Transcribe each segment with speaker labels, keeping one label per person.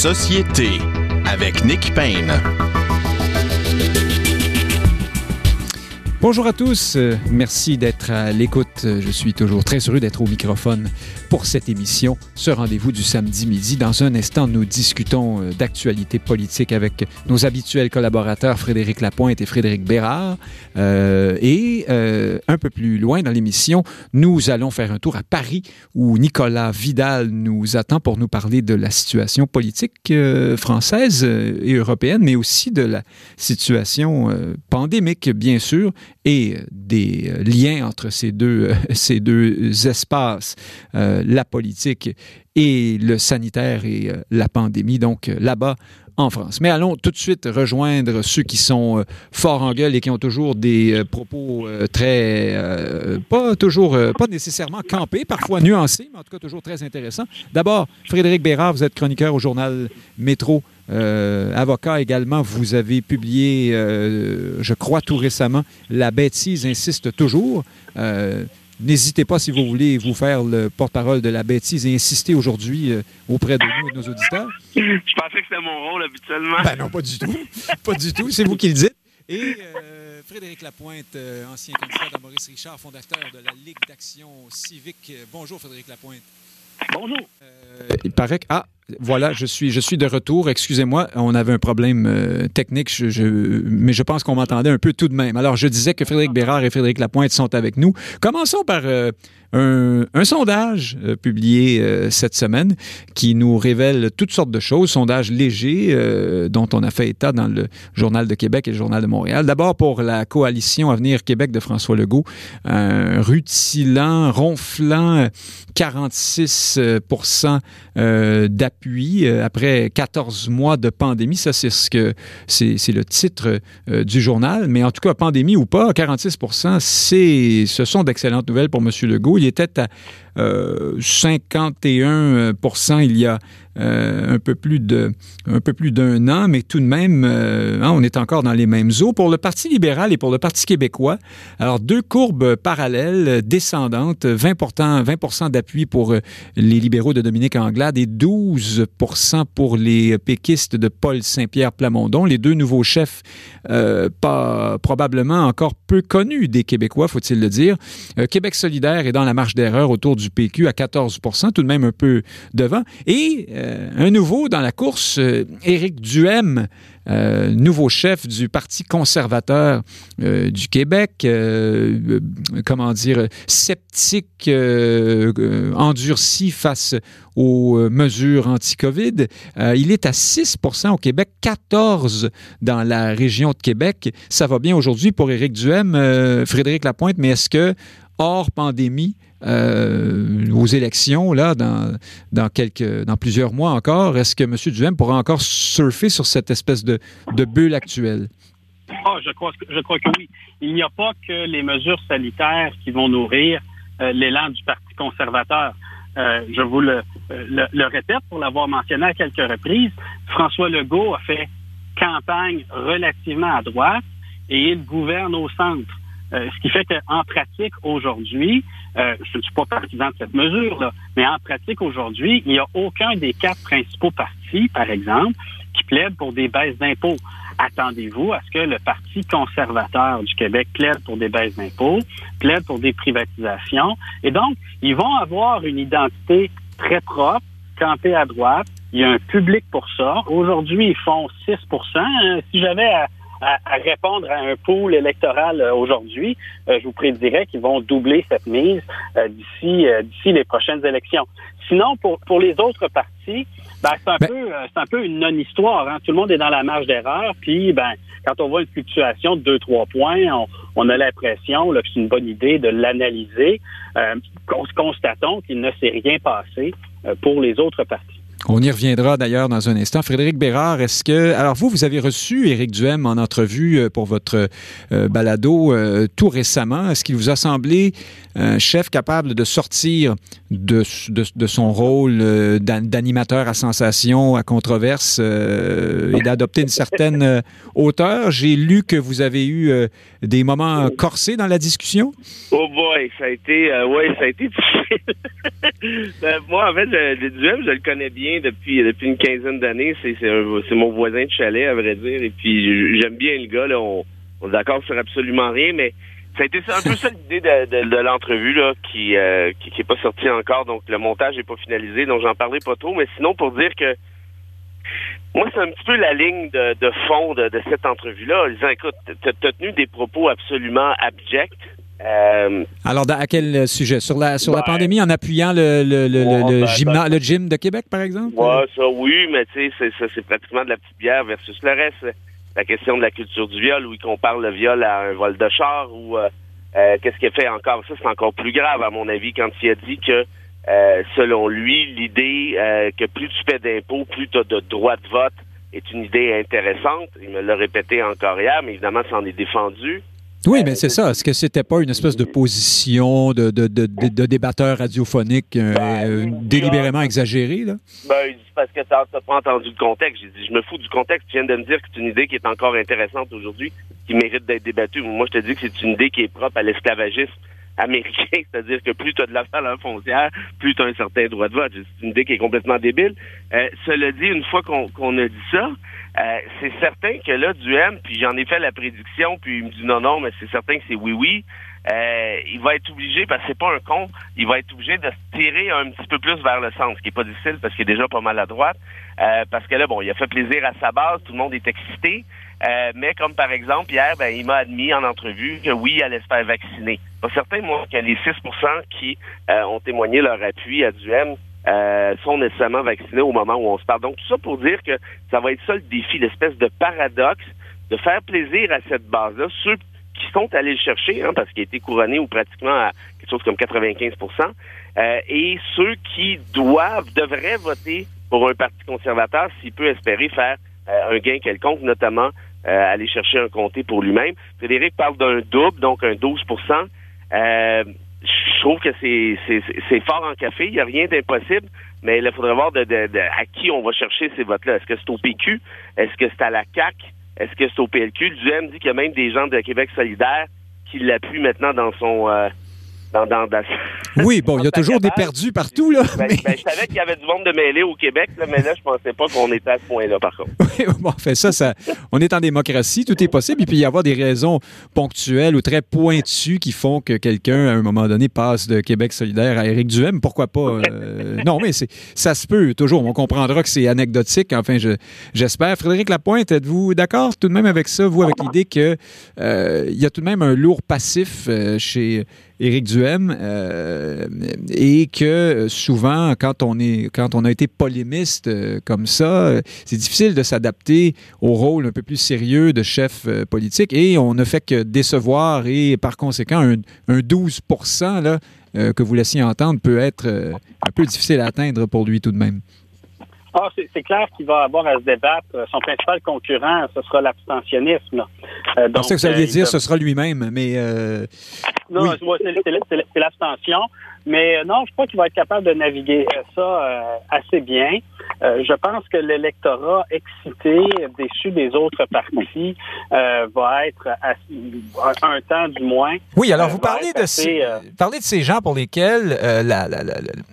Speaker 1: société avec Nick Payne.
Speaker 2: Bonjour à tous, merci d'être à l'écoute. Je suis toujours très heureux d'être au microphone pour cette émission, ce rendez-vous du samedi midi. Dans un instant, nous discutons euh, d'actualité politique avec nos habituels collaborateurs Frédéric Lapointe et Frédéric Bérard. Euh, et euh, un peu plus loin dans l'émission, nous allons faire un tour à Paris où Nicolas Vidal nous attend pour nous parler de la situation politique euh, française euh, et européenne, mais aussi de la situation euh, pandémique, bien sûr, et euh, des euh, liens entre ces deux, ces deux espaces, euh, la politique et le sanitaire et euh, la pandémie, donc euh, là-bas en France. Mais allons tout de suite rejoindre ceux qui sont forts en gueule et qui ont toujours des propos très, pas toujours, pas nécessairement campés, parfois nuancés, mais en tout cas toujours très intéressants. D'abord, Frédéric Bérard, vous êtes chroniqueur au journal Métro. Avocat également, vous avez publié, je crois tout récemment, La bêtise insiste toujours. N'hésitez pas, si vous voulez, vous faire le porte-parole de la bêtise et insister aujourd'hui euh, auprès de nous et de nos auditeurs.
Speaker 3: Je pensais que c'était mon rôle habituellement.
Speaker 2: Ben non, pas du tout. pas du tout. C'est vous qui le dites. Et euh, Frédéric Lapointe, euh, ancien candidat de Maurice Richard, fondateur de la Ligue d'action civique. Bonjour, Frédéric Lapointe.
Speaker 3: Bonjour.
Speaker 2: Il paraît que. Ah, voilà, je suis, je suis de retour. Excusez-moi, on avait un problème euh, technique, mais je pense qu'on m'entendait un peu tout de même. Alors, je disais que Frédéric Bérard et Frédéric Lapointe sont avec nous. Commençons par euh, un, sondage euh, publié cette semaine qui nous révèle toutes sortes de choses. Sondage léger dont on a fait état dans le Journal de Québec et le Journal de Montréal. D'abord pour la coalition Avenir Québec de François Legault, un rutilant, ronflant, 46 euh, euh, d'appui euh, après 14 mois de pandémie. Ça, c'est ce que c'est c'est le titre euh, du journal. Mais en tout cas, pandémie ou pas, 46 c'est ce sont d'excellentes nouvelles pour M. Legault. Il était à euh, 51% il y a euh, un peu plus d'un an, mais tout de même, euh, hein, on est encore dans les mêmes eaux. Pour le Parti libéral et pour le Parti québécois, alors deux courbes parallèles descendantes, 20 20 d'appui pour euh, les libéraux de Dominique Anglade et 12% pour les péquistes de Paul Saint-Pierre Plamondon, les deux nouveaux chefs pas probablement encore peu connus des Québécois, faut-il le dire. Québec solidaire est dans la marge d'erreur autour du PQ à 14% tout de même un peu devant. Et euh, un nouveau dans la course, euh, Éric Duhem, euh, nouveau chef du Parti conservateur du Québec, comment dire, sceptique, endurci face aux mesures anti-COVID. Il est à 6% au Québec, 14 dans la région de Québec. Ça va bien aujourd'hui pour Éric Duhem, Frédéric Lapointe, mais est-ce que, hors pandémie, euh, aux élections, là, dans, dans, quelques, dans plusieurs mois encore, est-ce que M. Duhem pourra encore surfer sur cette espèce de, bulle actuelle?
Speaker 3: Ah, je crois, je crois que oui. Il n'y a pas que les mesures sanitaires qui vont nourrir euh, l'élan du Parti conservateur. Euh, je vous le, le répète pour l'avoir mentionné à quelques reprises. François Legault a fait campagne relativement à droite et il gouverne au centre. Euh, ce qui fait qu'en pratique, aujourd'hui, euh, je ne suis pas partisan de cette mesure-là, mais en pratique, aujourd'hui, il n'y a aucun des quatre principaux partis, par exemple, qui plaide pour des baisses d'impôts. Attendez-vous à ce que le Parti conservateur du Québec plaide pour des baisses d'impôts, plaide pour des privatisations. Et donc, ils vont avoir une identité très propre, campée à droite. Il y a un public pour ça. Aujourd'hui, ils font 6% hein. Si j'avais à, à- à répondre à un pool électoral euh, aujourd'hui, euh, je vous prédirais qu'ils vont doubler cette mise euh, d'ici d'ici les prochaines élections. Sinon, pour, pour les autres partis, ben, c'est un
Speaker 2: Ben-
Speaker 3: peu c'est un peu une non-histoire. Hein. Tout le monde est dans la marge d'erreur. Puis, ben, quand on voit une fluctuation de 2-3 points, on, on a l'impression que c'est une bonne idée de l'analyser. Euh, cons- constatons qu'il ne s'est rien passé pour les autres partis.
Speaker 2: On y reviendra d'ailleurs dans un instant. Frédéric Bérard, est-ce que... Alors vous, vous avez reçu Éric Duhem en entrevue euh, pour votre euh, balado euh, tout récemment. Est-ce qu'il vous a semblé un chef capable de sortir de, de, son rôle d'an- d'animateur à sensation, à controverse et d'adopter une certaine hauteur? J'ai lu que vous avez eu des moments corsés dans la discussion.
Speaker 3: Oh boy, ça a été, ouais, ça a été difficile.
Speaker 4: Ben, moi, en fait, Duhem, je le connais bien depuis depuis une quinzaine d'années. C'est c'est mon voisin de chalet, à vrai dire. Et puis j'aime bien le gars. Là. On, on est d'accord sur absolument rien, mais ça a été un peu ça l'idée de, de, l'entrevue là, qui, euh, qui qui est pas sortie encore. Donc le montage est pas finalisé. Donc j'en parlerai pas trop. Mais sinon, pour dire que moi, c'est un petit peu la ligne de, de fond de, de cette entrevue-là, en disant, écoute, tu as tenu des propos absolument abjects,
Speaker 2: euh, Alors, à quel sujet? Sur la, sur la ben, pandémie, en appuyant le, le, le, le, ben, ben, le gym de Québec, par exemple?
Speaker 4: Ouais, ça, oui, mais tu sais, c'est pratiquement de la petite bière versus le reste. La question de la culture du viol, où il compare le viol à un vol de char, ou euh, euh, qu'est-ce qu'il fait encore? Ça, c'est encore plus grave, à mon avis, quand il a dit que, selon lui, l'idée que plus tu paies d'impôts, plus tu as de droits de vote est une idée intéressante. Il me l'a répété encore hier, mais évidemment, ça en est défendu.
Speaker 2: Oui, mais c'est ça. Est-ce que c'était pas une espèce de position de, de, de, de débatteur radiophonique euh, ben, euh, délibérément exagérée, là?
Speaker 4: Ben, parce que tu n'as pas entendu le contexte. J'ai dit, je me fous du contexte. Tu viens de me dire que c'est une idée qui est encore intéressante aujourd'hui, qui mérite d'être débattue. Moi, je te dis que c'est une idée qui est propre à l'esclavagisme américain, c'est-à-dire que plus tu as de la valeur foncière, plus tu as un certain droit de vote. C'est une idée qui est complètement débile. Euh, cela dit, une fois qu'on a dit ça, euh, c'est certain que là, du M, puis j'en ai fait la prédiction, puis il me dit non, non, mais c'est certain que c'est oui, oui. Euh, il va être obligé, parce que c'est pas un con, il va être obligé de se tirer un petit peu plus vers le centre, ce qui est pas difficile parce qu'il est déjà pas mal à droite. Euh, parce que là, bon, il a fait plaisir à sa base, tout le monde est excité. mais comme par exemple, hier, ben, il m'a admis en entrevue que oui, il allait se faire vacciner. Pas certain, moi, que les 6% qui ont témoigné leur appui à Duhem euh, sont nécessairement vaccinés au moment où on se parle. Donc, tout ça pour dire que ça va être ça le défi, l'espèce de paradoxe de faire plaisir à cette base-là, ceux qui sont allés le chercher, hein, parce qu'il a été couronné ou pratiquement à quelque chose comme 95% euh, et ceux qui doivent, devraient voter pour un parti conservateur s'il peut espérer faire euh, un gain quelconque, notamment euh, aller chercher un comté pour lui-même. Frédéric parle d'un double, donc un 12 euh, je trouve que c'est fort en café. Il n'y a rien d'impossible, mais il faudrait voir de, de, à qui on va chercher ces votes-là. Est-ce que c'est au PQ? Est-ce que c'est à la CAC? Est-ce que c'est au PLQ? Le Duhem dit qu'il y a même des gens de Québec solidaire qui l'appuient maintenant dans son, euh,
Speaker 2: oui, bon, il y a toujours des perdus partout, là.
Speaker 4: Ben, ben, je savais qu'il y avait du monde de mêlée au Québec, là, mais là, je pensais pas qu'on était à ce point-là, par contre.
Speaker 2: Oui, bon, fait ça, ça, on est en démocratie, tout est possible. Il peut y avoir des raisons ponctuelles ou très pointues qui font que quelqu'un, à un moment donné, passe de Québec solidaire à Éric Duhem. Pourquoi pas? Euh, non, mais c'est, ça se peut, toujours. On comprendra que c'est anecdotique. Enfin, je, j'espère. Frédéric Lapointe, êtes-vous d'accord tout de même avec ça, vous, avec l'idée qu'il euh, y a tout de même un lourd passif euh, chez Éric Duhem, euh, et que euh, souvent, quand on, est, quand on a été polémiste euh, comme ça, c'est difficile de s'adapter au rôle un peu plus sérieux de chef politique, et on ne fait que décevoir, et par conséquent, un, un 12 là, que vous laissiez entendre peut être un peu difficile à atteindre pour lui tout de même.
Speaker 3: Ah, c'est clair qu'il va avoir à se débattre. Son principal concurrent, ce sera l'abstentionnisme.
Speaker 2: Euh, donc, que ça veut dire, ce sera lui-même, mais...
Speaker 3: Non, c'est l'abstention. Mais euh, non, je crois qu'il va être capable de naviguer euh, ça euh, assez bien. je pense que l'électorat excité, déçu des autres partis, va être un temps du moins.
Speaker 2: Oui, alors vous parlez de, ces, parlez de ces gens pour lesquels, la,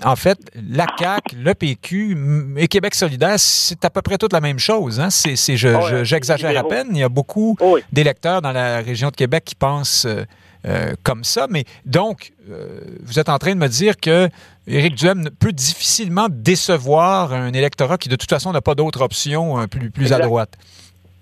Speaker 2: en fait, la CAQ, le PQ et Québec solidaire, c'est à peu près toute la même chose. Hein? C'est, oh, j'exagère à peine. Il y a beaucoup oh, d'électeurs dans la région de Québec qui pensent euh, comme ça. Mais donc, euh, vous êtes en train de me dire que Éric Duhem peut difficilement décevoir un électorat qui, de toute façon, n'a pas d'autre option euh, plus, plus à droite.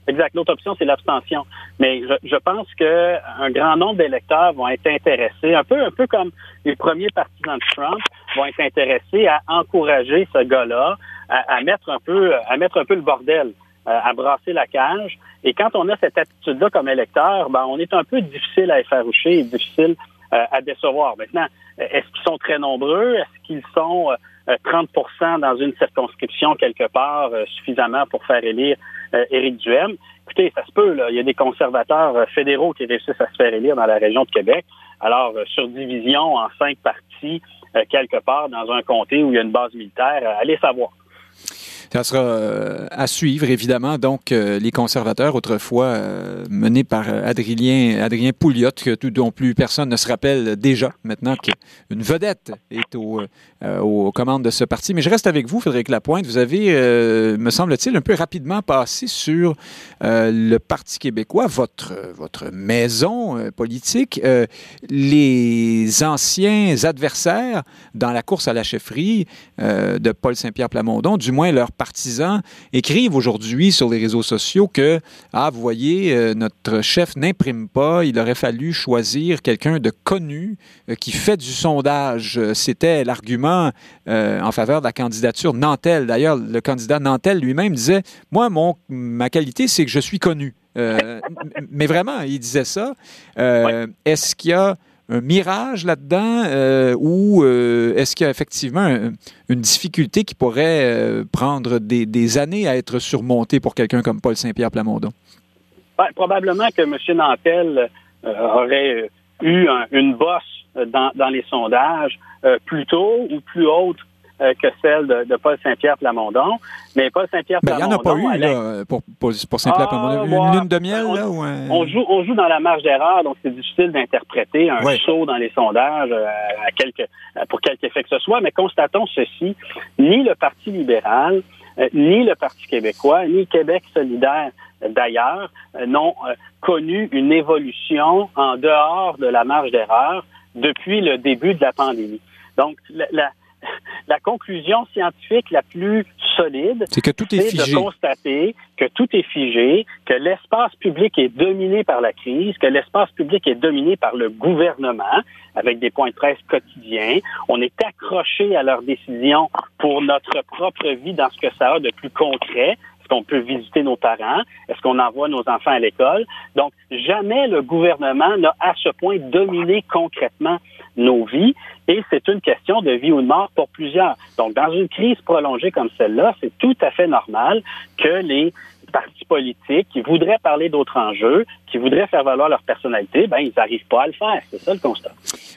Speaker 3: Exact. L'autre option, c'est l'abstention. Mais je, pense qu'un grand nombre d'électeurs vont être intéressés, un peu, un peu comme les premiers partisans de Trump, vont être intéressés à encourager ce gars-là à, mettre un peu, à mettre un peu le bordel. Euh, à brasser la cage. Et quand on a cette attitude-là comme électeur, ben, on est un peu difficile à effaroucher et difficile euh, à décevoir. Maintenant, est-ce qu'ils sont très nombreux? Est-ce qu'ils sont 30% euh, dans une circonscription quelque part suffisamment pour faire élire Éric Duhem? Écoutez, ça se peut. Là. Il y a des conservateurs fédéraux qui réussissent à se faire élire dans la région de Québec. Alors, sur division en cinq partis, quelque part dans un comté où il y a une base militaire, allez savoir.
Speaker 2: Ça sera euh, à suivre, évidemment. Donc, euh, les conservateurs, autrefois euh, menés par Adrien, Adrien Pouliot, que tout dont plus personne ne se rappelle déjà, maintenant qu'une vedette est au, aux commandes de ce parti. Mais je reste avec vous, Frédéric Lapointe. Vous avez, me semble-t-il, un peu rapidement passé sur le Parti québécois, votre, votre maison politique. les anciens adversaires dans la course à la chefferie de Paul Saint-Pierre Plamondon, du moins leur partisans écrivent aujourd'hui sur les réseaux sociaux que, ah, vous voyez, euh, notre chef n'imprime pas, il aurait fallu choisir quelqu'un de connu euh, qui fait du sondage. C'était l'argument euh, en faveur de la candidature Nantel. D'ailleurs, le candidat Nantel lui-même disait, moi, mon, ma qualité, c'est que je suis connu. mais vraiment, il disait ça. Est-ce qu'il y a un mirage là-dedans euh, ou euh, est-ce qu'il y a effectivement une difficulté qui pourrait euh, prendre des, années à être surmontée pour quelqu'un comme Paul Saint-Pierre Plamondon?
Speaker 3: Ben, probablement que M. Nantel aurait eu une bosse dans, dans les sondages plus tôt ou plus haute que celle de, Paul Saint-Pierre Plamondon. Mais Paul Saint-Pierre Plamondon.
Speaker 2: Ben, il n'y en a pas eu, là, pour, pour, Saint-Pierre Plamondon.
Speaker 3: Ah,
Speaker 2: une lune de miel,
Speaker 3: on,
Speaker 2: là? Ou
Speaker 3: on, joue, on joue dans la marge d'erreur, donc c'est difficile d'interpréter un saut dans les sondages euh, à quelque, euh, pour quelque effet que ce soit. Mais constatons ceci ni le Parti libéral, ni le Parti québécois, ni Québec solidaire d'ailleurs, n'ont connu une évolution en dehors de la marge d'erreur depuis le début de la pandémie. Donc, la la conclusion scientifique la plus solide,
Speaker 2: c'est que tout est, figé.
Speaker 3: de constater que tout est figé, que l'espace public est dominé par la crise, que l'espace public est dominé par le gouvernement, avec des points de presse quotidiens. On est accroché à leurs décisions pour notre propre vie dans ce que ça a de plus concret. Est-ce qu'on peut visiter nos parents? Est-ce qu'on envoie nos enfants à l'école? Donc, jamais le gouvernement n'a à ce point dominé concrètement nos vies et c'est une question de vie ou de mort pour plusieurs. Donc, dans une crise prolongée comme celle-là, c'est tout à fait normal que les partis politiques qui voudraient parler d'autres enjeux, qui voudraient faire valoir leur personnalité, ben ils n'arrivent pas à le faire. C'est ça le constat.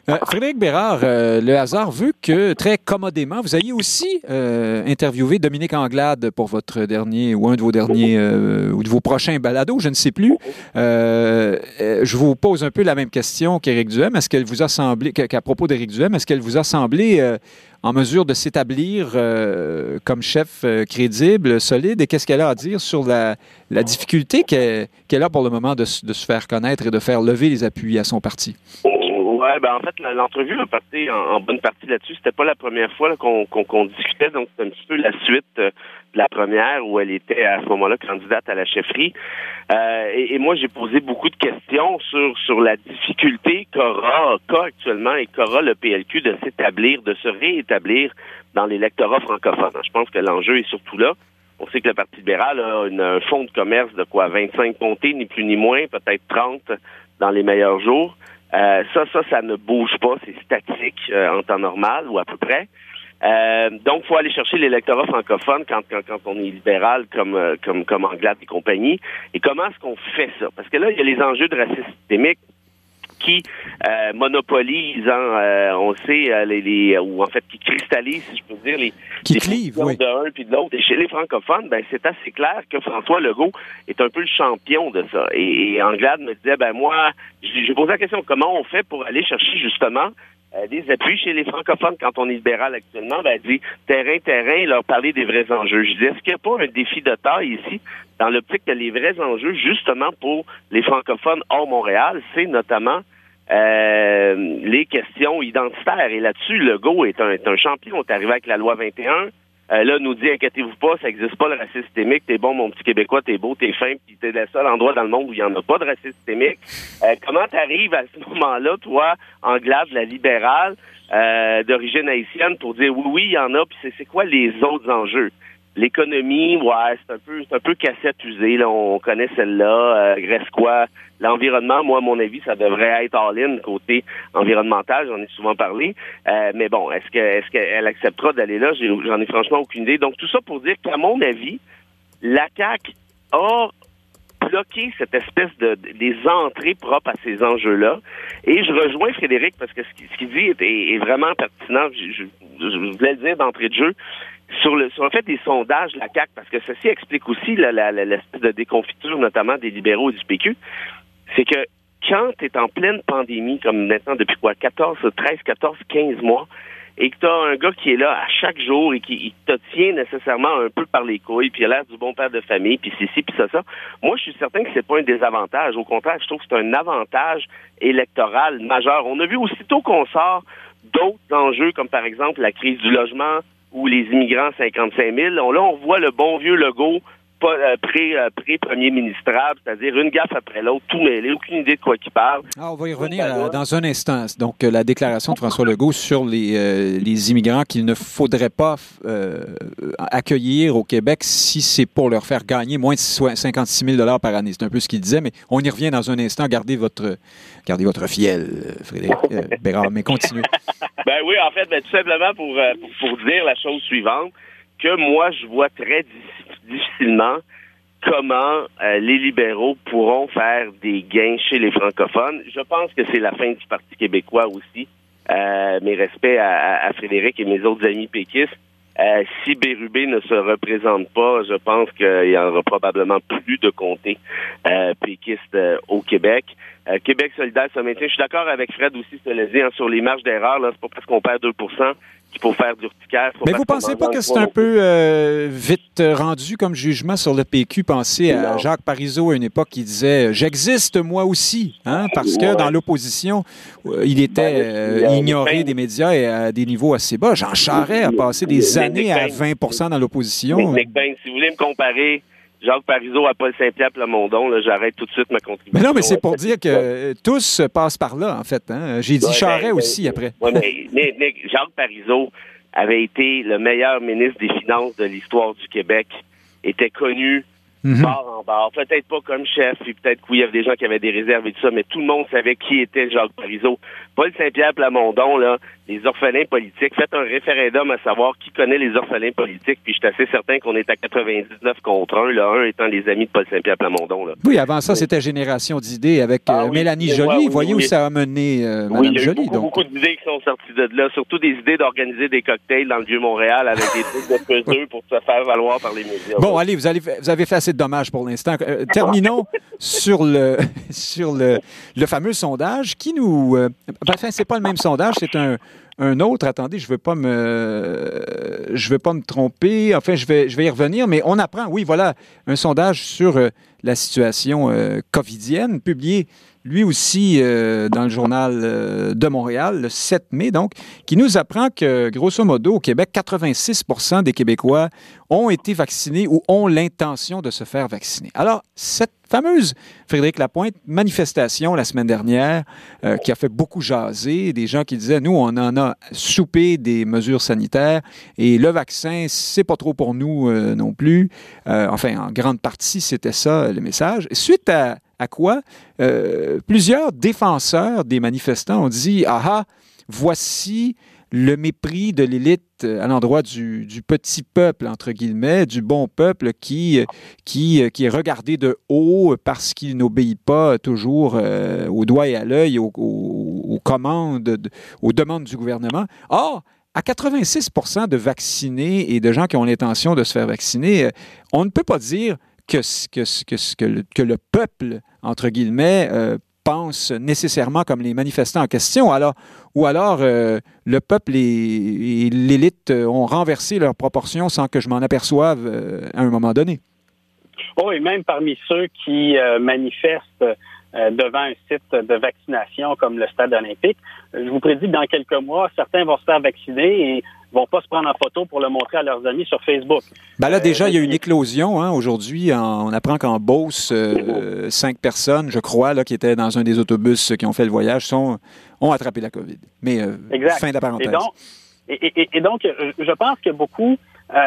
Speaker 2: Euh, Frédéric Bérard, euh, le hasard veut que très commodément, vous ayez aussi euh, interviewé Dominique Anglade pour votre dernier ou un de vos derniers ou de vos prochains balados, je ne sais plus. je vous pose un peu la même question qu'Éric Duhem. Est-ce qu'elle vous a semblé, qu'à propos d'Éric Duhem, est-ce qu'elle vous a semblé en mesure de s'établir comme chef crédible, solide, et qu'est-ce qu'elle a à dire sur la, difficulté qu'elle a pour le moment de, de, se faire connaître et de faire lever les appuis à son parti?
Speaker 4: Ouais, ben en fait, l'entrevue a passé en, bonne partie là-dessus. C'était pas la première fois qu'on discutait, donc c'est un petit peu la suite euh, la première où elle était à ce moment-là candidate à la chefferie. Euh, et, moi, j'ai posé beaucoup de questions sur sur la difficulté qu'aura qu'a actuellement et qu'aura le PLQ de s'établir, de se réétablir dans l'électorat francophone. Je pense que l'enjeu est surtout là. On sait que le Parti libéral a un fonds de commerce de quoi 25 comtés, ni plus ni moins, peut-être 30 dans les meilleurs jours. Euh, ça, ça, ça ne bouge pas, c'est statique euh, en temps normal ou à peu près. Euh, donc, faut aller chercher l'électorat francophone quand, quand, quand, on est libéral comme euh, comme comme Anglade et compagnie. Et comment est-ce qu'on fait ça? Parce que là, il y a les enjeux de racisme systémique qui euh, monopolise, hein, euh, on sait, euh, les, les, ou en fait qui cristallise, si je peux dire, les,
Speaker 2: qui les oui.
Speaker 4: de un puis de l'autre. Et chez les francophones, ben c'est assez clair que François Legault est un peu le champion de ça. Et, Anglade me disait, ben moi, j'ai posé la question comment on fait pour aller chercher justement des appuis chez les francophones quand on est libéral actuellement, ben, dit terrain, terrain, leur parler des vrais enjeux. Je dis, est-ce qu'il n'y a pas un défi de taille ici dans l'optique que les vrais enjeux, justement pour les francophones hors Montréal, c'est notamment euh, les questions identitaires. Et là-dessus, Legault est un, est un champion. On est arrivé avec la loi 21. Euh, là, nous dit, inquiétez-vous pas, ça n'existe pas le racisme systémique. T'es bon, mon petit Québécois, t'es beau, t'es fin, puis t'es le seul endroit dans le monde où il n'y en a pas de racisme systémique. Euh, comment t'arrives à ce moment-là, toi, Anglade, la libérale, euh, d'origine haïtienne, pour dire oui, oui, il y en a, puis c'est quoi les autres enjeux? L'économie, ouais, c'est un peu c'est un peu cassette usée. Là, on connaît celle-là. Euh, reste quoi L'environnement, moi, à mon avis, ça devrait être all-in côté environnemental. J'en ai souvent parlé. Euh, mais bon, est-ce que est-ce qu'elle acceptera d'aller là? J'en ai franchement aucune idée. Donc tout ça pour dire qu'à mon avis, la a bloqué cette espèce de des entrées propres à ces enjeux-là. Et je rejoins Frédéric parce que ce qu'il dit est, vraiment pertinent. Je, je, je voulais le dire d'entrée de jeu sur le sur le fait des sondages la CAC parce que ceci explique aussi l'espèce de déconfiture notamment des libéraux et du PQ, c'est que quand tu es en pleine pandémie comme maintenant depuis quoi 14 13 14 15 mois et que tu as un gars qui est là à chaque jour et qui te tient nécessairement un peu par les couilles, puis il a l'air du bon père de famille, puis c'est ci, puis ça, ça. Moi, je suis certain que c'est pas un désavantage. Au contraire, je trouve que c'est un avantage électoral majeur. On a vu aussitôt qu'on sort d'autres enjeux, comme par exemple la crise du logement, ou les immigrants 55 000. Là, on voit le bon vieux logo pré-premier ministrable, c'est-à-dire une gaffe après l'autre, tout mêlé, aucune idée de quoi il parle.
Speaker 2: Ah, on va y revenir euh, dans un instant. Donc, la déclaration de François Legault sur les, les immigrants qu'il ne faudrait pas accueillir au Québec si c'est pour leur faire gagner moins de 56 000 par année. C'est un peu ce qu'il disait, mais on y revient dans un instant. Gardez votre, gardez votre fiel, Frédéric Bérard, mais continuez.
Speaker 4: ben oui, en fait, ben, tout simplement pour, pour, pour dire la chose suivante, que moi, je vois très difficile difficilement comment euh, les libéraux pourront faire des gains chez les francophones. Je pense que c'est la fin du Parti québécois aussi. Euh, mes respects à, Frédéric et mes autres amis péquistes. Euh, si Bérubé ne se représente pas, je pense qu'il y aura probablement plus de comtés euh, au Québec. Québec solidaire se maintient. Je suis d'accord avec Fred aussi, se hein, sur les marges d'erreur. C'est pas parce qu'on perd 2% qu'il faut faire d'urticaire.
Speaker 2: Mais vous pensez pas que c'est un peu euh, vite rendu comme jugement sur le PQ? Pensez à Jacques Parizeau à une époque qui disait « J'existe moi aussi hein, parce que dans l'opposition, euh, il était ben, euh, ignoré des médias et à des niveaux assez bas. Jean Charest a passé des années à 20% dans l'opposition.
Speaker 4: si vous voulez me comparer Jacques Parizeau à Paul Saint-Pierre Plamondon, j'arrête tout de suite ma contribution.
Speaker 2: Mais non, mais c'est pour dire que tous passent par là, en fait. Hein. J'ai dit Charret aussi après.
Speaker 4: mais, Jacques Parizeau avait été le meilleur ministre des Finances de l'histoire du Québec, était connu Mhm. en bord. Peut-être pas comme chef, puis peut-être qu'il y avait des gens qui avaient des réserves et tout ça, mais tout le monde savait qui était Jacques Parizeau. Paul Saint-Pierre Plamondon, là, les orphelins politiques, faites un référendum à savoir qui connaît les orphelins politiques, puis je suis assez certain qu'on est à 99 contre 1, là, un étant les amis de Paul Saint-Pierre Plamondon. Là.
Speaker 2: Oui, avant ça, c'était Génération d'idées avec ah euh, Mélanie Joly. Voyez où ça a mené euh, Mme Joly.
Speaker 4: Beaucoup, beaucoup d'idées qui sont sorties de là, surtout des idées d'organiser des cocktails dans le Vieux-Montréal avec des trucs de peseux pour se faire valoir par les médias.
Speaker 2: Bon, allez, vous, allez, vous avez fait assez de dommages pour l'instant. Euh, terminons sur le sur le, le, fameux sondage qui nous. Euh, enfin, c'est pas le même sondage, c'est un, autre. Attendez, je veux veux pas me tromper. Enfin, je vais je vais y revenir, mais on apprend. Oui, voilà, un sondage sur euh, la situation covidienne publié lui aussi euh, dans le journal euh, de Montréal, le 7 mai, donc, qui nous apprend que, grosso modo, au Québec, 86 des Québécois ont été vaccinés ou ont l'intention de se faire vacciner. Alors, cette fameuse, Frédéric Lapointe, manifestation la semaine dernière euh, qui a fait beaucoup jaser, des gens qui disaient, nous, on en a soupé des mesures sanitaires et le vaccin, c'est pas trop pour nous non plus. enfin, en grande partie, c'était ça le message. Suite à à quoi euh, plusieurs défenseurs des manifestants ont dit Ah ah, voici le mépris de l'élite à l'endroit du, petit peuple, entre guillemets, du bon peuple qui, qui, qui est regardé de haut parce qu'il n'obéit pas toujours euh, au doigt et à l'œil aux, commandes, aux demandes du gouvernement. Or, à 86% de vaccinés et de gens qui ont l'intention de se faire vacciner, euh, on ne peut pas dire que, que, que, que, le, que le peuple, entre guillemets, euh, pense nécessairement comme les manifestants en question, alors, ou alors euh, le peuple et, l'élite ont renversé leurs proportions sans que je m'en aperçoive euh, à un moment donné.
Speaker 3: Oh, et même parmi ceux qui manifestent devant un site de vaccination comme le stade olympique, je vous prédis que dans quelques mois, certains vont se faire vacciner et vont pas se prendre en photo pour le montrer à leurs amis sur Facebook.
Speaker 2: Ben là, déjà, il y a une éclosion. Hein, Aujourd'hui, on apprend qu'en Beauce, euh, cinq personnes, je crois, là, qui étaient dans un des autobus qui ont fait le voyage, sont, ont attrapé la COVID. Mais euh, fin de la parenthèse.
Speaker 3: Et donc, euh, je pense que beaucoup,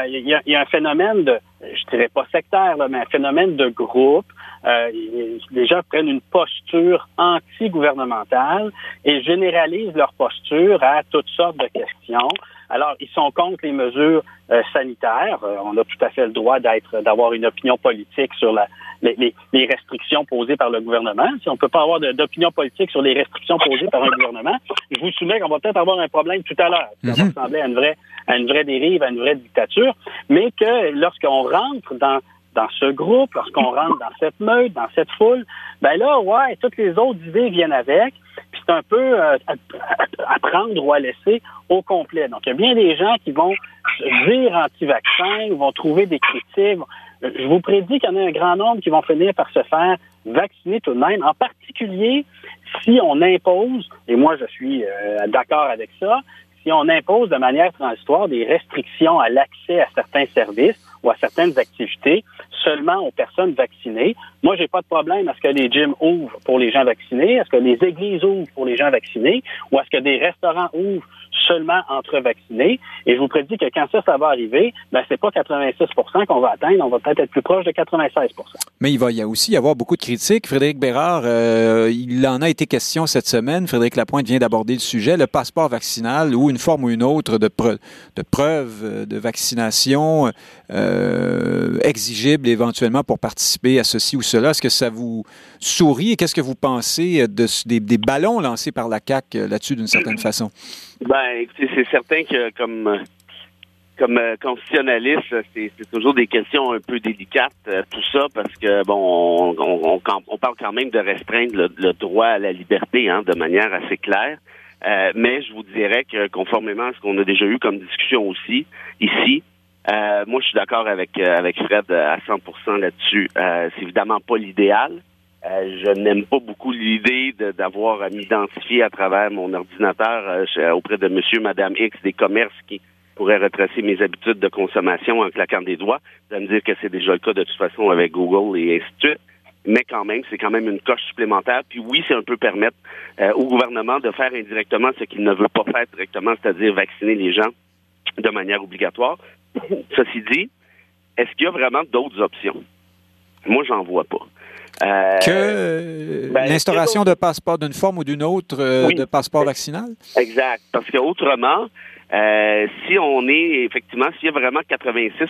Speaker 3: il y, a un phénomène de, je dirais pas sectaire, mais un phénomène de groupe. les gens prennent une posture anti-gouvernementale et généralisent leur posture à toutes sortes de questions. Alors, ils sont contre les mesures euh, sanitaires. Euh, on a tout à fait le droit d'être, d'avoir une opinion politique sur la, les, les, restrictions posées par le gouvernement. Si on ne peut pas avoir d'opinion politique sur les restrictions posées par un gouvernement, je vous soumets qu'on va peut-être avoir un problème tout à l'heure. Ça va mhm. ressembler à une vraie, à une vraie dérive, à une vraie dictature. Mais que lorsqu'on rentre dans dans ce groupe, lorsqu'on rentre dans cette meute, dans cette foule, ben là, ouais, toutes les autres idées viennent avec. Puis c'est un peu euh, à, prendre ou à laisser Donc, il y a bien des gens qui vont dire anti-vaccin, vont trouver des critiques. Je vous prédis qu'il y en a un grand nombre qui vont finir par se faire vacciner tout de même, en particulier si on impose, et moi je suis euh, d'accord avec ça, si on impose de manière transitoire des restrictions à l'accès à certains services ou à certaines activités seulement aux personnes vaccinées. Moi, j'ai pas de problème à ce que les gyms ouvrent pour les gens vaccinés, à ce que les églises ouvrent pour les gens vaccinés, ou à ce que des restaurants ouvrent seulement entre vaccinés. Et je vous prédis que quand ça, va arriver, ben, c'est pas 86 qu'on va atteindre, on va peut-être être plus proche de 96
Speaker 2: Mais il va y aussi y avoir beaucoup de critiques. Frédéric Bérard, euh, il en a été question cette semaine. Frédéric Lapointe vient d'aborder le sujet. Le passeport vaccinal ou une forme ou une autre de, preuve de vaccination euh, exigible éventuellement pour participer à ceci ou cela. Est-ce que ça vous sourit? Et qu'est-ce que vous pensez de, des, des ballons lancés par la CAQ euh, là-dessus d'une certaine façon?
Speaker 4: Ben, écoutez, c'est certain que comme comme euh, constitutionnaliste, c'est toujours des questions un peu délicates, euh, tout ça, parce que bon, on, on, parle quand même de restreindre le, droit à la liberté, hein, de manière assez claire. Euh, mais je vous dirais que conformément à ce qu'on a déjà eu comme discussion aussi ici, moi je suis d'accord avec avec Fred à 100% là-dessus. c'est évidemment pas l'idéal. Euh, je n'aime pas beaucoup l'idée d'avoir à m'identifier à travers mon ordinateur euh, auprès de monsieur, madame X des commerces qui pourraient retracer mes habitudes de consommation en claquant des doigts. Vous allez me dire que c'est déjà le cas de toute façon avec Google et ainsi de suite. Mais quand même, c'est quand même une coche supplémentaire. Puis oui, c'est un peu permettre euh, au gouvernement de faire indirectement ce qu'il ne veut pas faire directement, c'est-à-dire vacciner les gens de manière obligatoire. Ceci dit, est-ce qu'il y a vraiment d'autres options? Moi, j'en vois pas.
Speaker 2: Euh, que ben, l'instauration de passeport d'une forme ou d'une autre euh, de passeport vaccinal?
Speaker 4: Exact. Parce qu'autrement, euh, si on est effectivement, s'il y a vraiment 86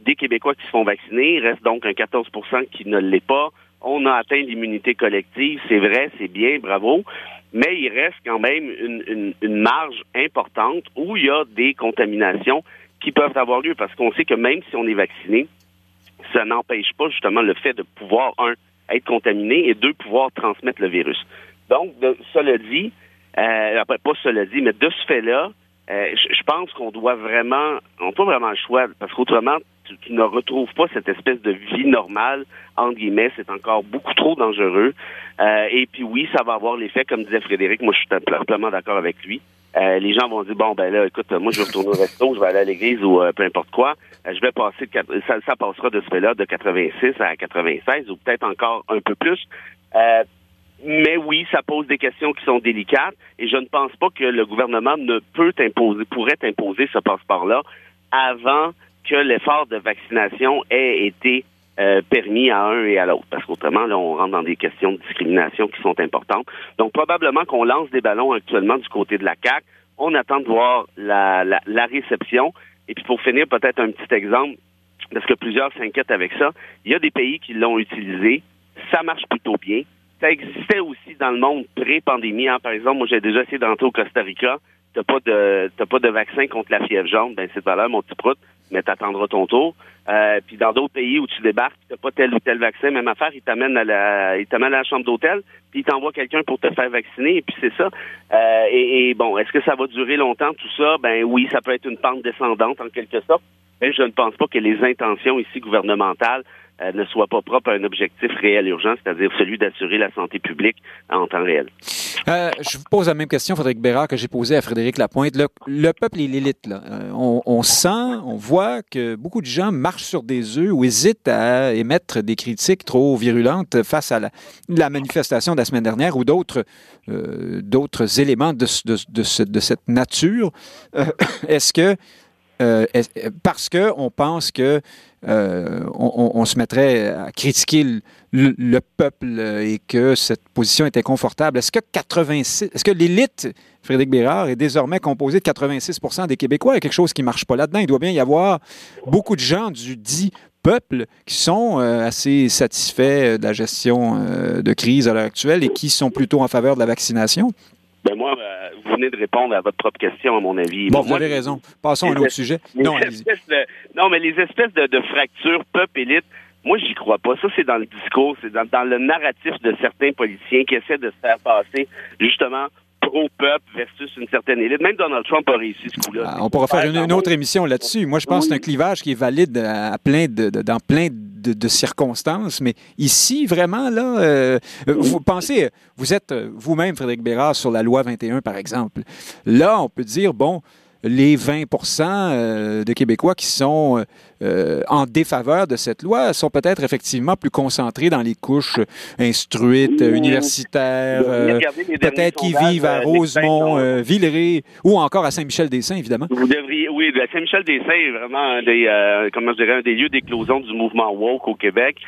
Speaker 4: des Québécois qui se font vacciner, il reste donc un 14% qui ne l'est pas. On a atteint l'immunité collective, c'est vrai, c'est bien, bravo. Mais il reste quand même une, une marge importante où il y a des contaminations qui peuvent avoir lieu parce qu'on sait que même si on est vacciné, ça n'empêche pas justement le fait de pouvoir, un, être contaminé et deux, pouvoir transmettre le virus. Donc, de, cela dit, euh, pas cela dit, mais de ce fait-là, euh, je pense qu'on doit vraiment, on n'a pas vraiment le choix, parce qu'autrement, tu, ne retrouves pas cette espèce de vie normale, entre guillemets, c'est encore beaucoup trop dangereux. Euh, et puis oui, ça va avoir l'effet, comme disait Frédéric, moi je suis simplement d'accord avec lui, euh, les gens vont dire bon ben là, écoute, moi je vais retourner au resto, je vais aller à l'église ou euh, peu importe quoi. Euh, je vais passer ça, ça passera de ce fait-là de 86 à 96 ou peut-être encore un peu plus. mais oui, ça pose des questions qui sont délicates et je ne pense pas que le gouvernement ne peut imposer, pourrait imposer ce passeport-là avant que l'effort de vaccination ait été euh, permis à un et à l'autre. Parce qu'autrement, là, on rentre dans des questions de discrimination qui sont importantes. Donc, probablement qu'on lance des ballons actuellement du côté de la CAC. On attend de voir la, la, réception. Et puis, pour finir, peut-être un petit exemple, parce que plusieurs s'inquiètent avec ça. Il y a des pays qui l'ont utilisé. Ça marche plutôt bien. Ça existait aussi dans le monde pré-pandémie. Hein. Par exemple, moi, j'ai déjà essayé d'entrer au Costa Rica. T'as pas de t'as pas de vaccin contre la fièvre jaune, ben c'est pas là, mon petit prout mais t'attendras ton tour. Euh, puis dans d'autres pays où tu débarques, tu n'as pas tel ou tel vaccin, même affaire, ils t'amènent à la, ils t'amènent à la chambre d'hôtel, puis ils t'envoient quelqu'un pour te faire vacciner, et puis c'est ça. Euh, et, et, bon, est-ce que ça va durer longtemps tout ça? Ben oui, ça peut être une pente descendante en quelque sorte, mais je ne pense pas que les intentions ici gouvernementales ne soit pas propre à un objectif réel urgent, c'est-à-dire celui d'assurer la santé publique en temps réel.
Speaker 2: Euh, je vous pose la même question, Frédéric Bérard, que j'ai posée à Frédéric Lapointe. Le, peuple et l'élite, euh, on, on, sent, on voit que beaucoup de gens marchent sur des œufs ou hésitent à émettre des critiques trop virulentes face à la, manifestation de la semaine dernière ou d'autres d'autres éléments de, cette nature. Est-ce que euh, parce qu'on pense que euh, on, se mettrait à critiquer le, peuple et que cette position était confortable. Est-ce que 86, est-ce que l'élite Frédéric Bérard est désormais composée de 86% des Québécois? Il y a quelque chose qui ne marche pas là-dedans. Il doit bien y avoir beaucoup de gens du dit peuple qui sont euh, assez satisfaits de la gestion de crise à l'heure actuelle et qui sont plutôt en faveur de la vaccination.
Speaker 4: Ben moi, euh, vous venez de répondre à votre propre question, à mon avis.
Speaker 2: Bon, vous avez raison. Passons à un autre sujet.
Speaker 4: Non, non, mais les espèces de, fractures peuple-élite, moi, j'y crois pas. Ça, c'est dans le discours, c'est dans, dans, le narratif de certains politiciens qui essaient de se faire passer, justement, pro-peuple versus une certaine élite. Même Donald Trump a réussi ce coup-là.
Speaker 2: Ah, on pourra faire une, autre émission là-dessus. Moi, je pense que c'est un clivage qui est valide à plein de, dans plein de, circonstances, mais ici, vraiment, là, euh, vous pensez, vous êtes euh, vous-même, Frédéric Bérard, sur la loi 21, par exemple. Là, on peut dire, bon, les 20% euh, de Québécois qui sont euh, en défaveur de cette loi sont peut-être effectivement plus concentrés dans les couches instruites, universitaires, euh, peut-être qui vivent à Rosemont, Villeray ou encore à Saint-Michel-des-Saints, évidemment.
Speaker 4: Vous devriez, oui, Saint-Michel-des-Saints est vraiment un des, comment je dirais, un des lieux d'éclosion du mouvement woke au Québec.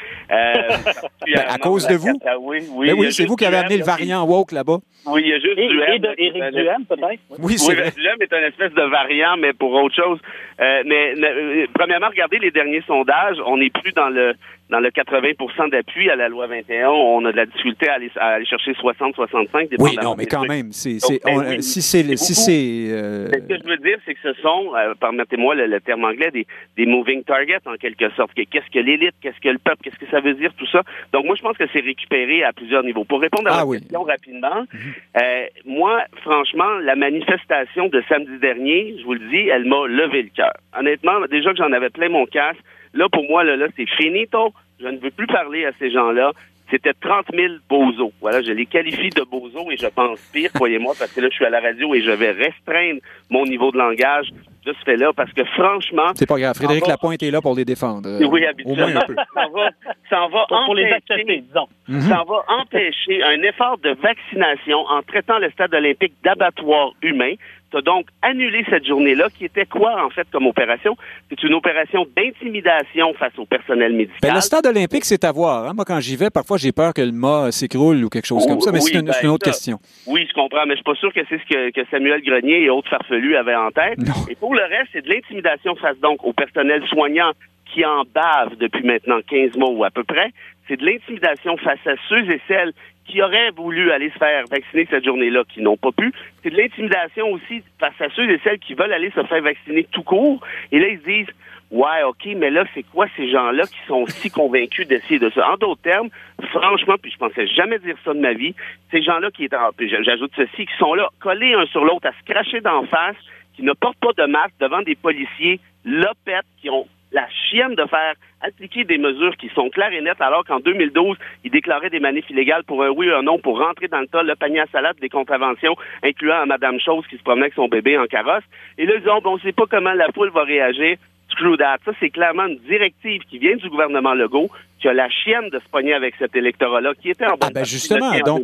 Speaker 2: Ben, à cause de vous? Oui, oui. Ben oui c'est vous qui avez amené le variant woke là-bas.
Speaker 4: Oui, il y a juste
Speaker 3: et, et Duhem, peut-être?
Speaker 4: Oui, c'est oui, Duhem est un espèce de variant, mais pour autre chose. Euh, mais euh, premièrement, regardez les derniers sondages. On n'est plus dans le dans le 80% d'appui à la loi 21, on a de la difficulté à aller, à aller chercher 60-65.
Speaker 2: Oui, non, mais quand même, c'est, ben si c'est... Si c'est
Speaker 4: euh, Ce que je veux dire, c'est que ce sont, euh, permettez-moi le, terme anglais, des, des moving targets en quelque sorte. Qu'est-ce que l'élite, qu'est-ce que le peuple, qu'est-ce que ça veut dire, tout ça. Donc moi, je pense que c'est récupéré à plusieurs niveaux. Pour répondre à ah, la question rapidement, mhm. euh, moi, franchement, la manifestation de samedi dernier, je vous le dis, elle m'a levé le cœur. Honnêtement, déjà que j'en avais plein mon casque, Là, pour moi, là, là c'est finito. Je ne veux plus parler à ces gens-là. C'était 30 000 bozos. Voilà, je les qualifie de bozos et je pense pire, croyez-moi, parce que là, je suis à la radio et je vais restreindre mon niveau de langage de ce fait-là, parce que franchement...
Speaker 2: C'est pas grave. Frédéric Lapointe est là pour les défendre.
Speaker 4: Euh, oui, habituellement. Ça va, ça va empêcher, mhm. Ça va empêcher un effort de vaccination en traitant le stade olympique d'abattoir humain tu donc annulé cette journée-là, qui était quoi, en fait, comme opération? C'est une opération d'intimidation face au personnel médical.
Speaker 2: Ben, le stade olympique, c'est à voir. Hein. Moi, quand j'y vais, parfois, j'ai peur que le mât s'écroule ou quelque chose comme ça, mais c'est une, ben, autre question.
Speaker 4: Oui, je comprends, mais je suis pas sûr que c'est ce que, Samuel Grenier et autres farfelus avaient en tête. Et pour le reste, c'est de l'intimidation face, donc, au personnel soignant qui en bave depuis maintenant 15 mois ou à peu près. C'est de l'intimidation face à ceux et celles qui auraient voulu aller se faire vacciner cette journée-là, qui n'ont pas pu. C'est de l'intimidation aussi face à ceux et celles qui veulent aller se faire vacciner tout court. Et là, ils se disent, ouais, OK, mais là, c'est quoi ces gens-là qui sont si convaincus d'essayer de ça? En d'autres termes, franchement, puis je pensais jamais dire ça de ma vie, ces gens-là qui, j'ajoute ceci, qui sont là, collés un sur l'autre, à se cracher d'en face, qui ne portent pas de masque devant des policiers lopettes qui ont la chienne de faire appliquer des mesures qui sont claires et nettes, alors qu'en 2012, ils déclaraient des manifs illégales pour un oui ou un non pour rentrer dans le tas, le panier à salade des contraventions, incluant à Madame Chose qui se promenait avec son bébé en carrosse. Et là, ils disent, bon, on sait pas comment la foule va réagir. Screw that. Ça, c'est clairement une directive qui vient du gouvernement Legault, qui a la chienne de se pogner avec cet électorat-là, qui était en bonne
Speaker 2: ah ben justement, donc,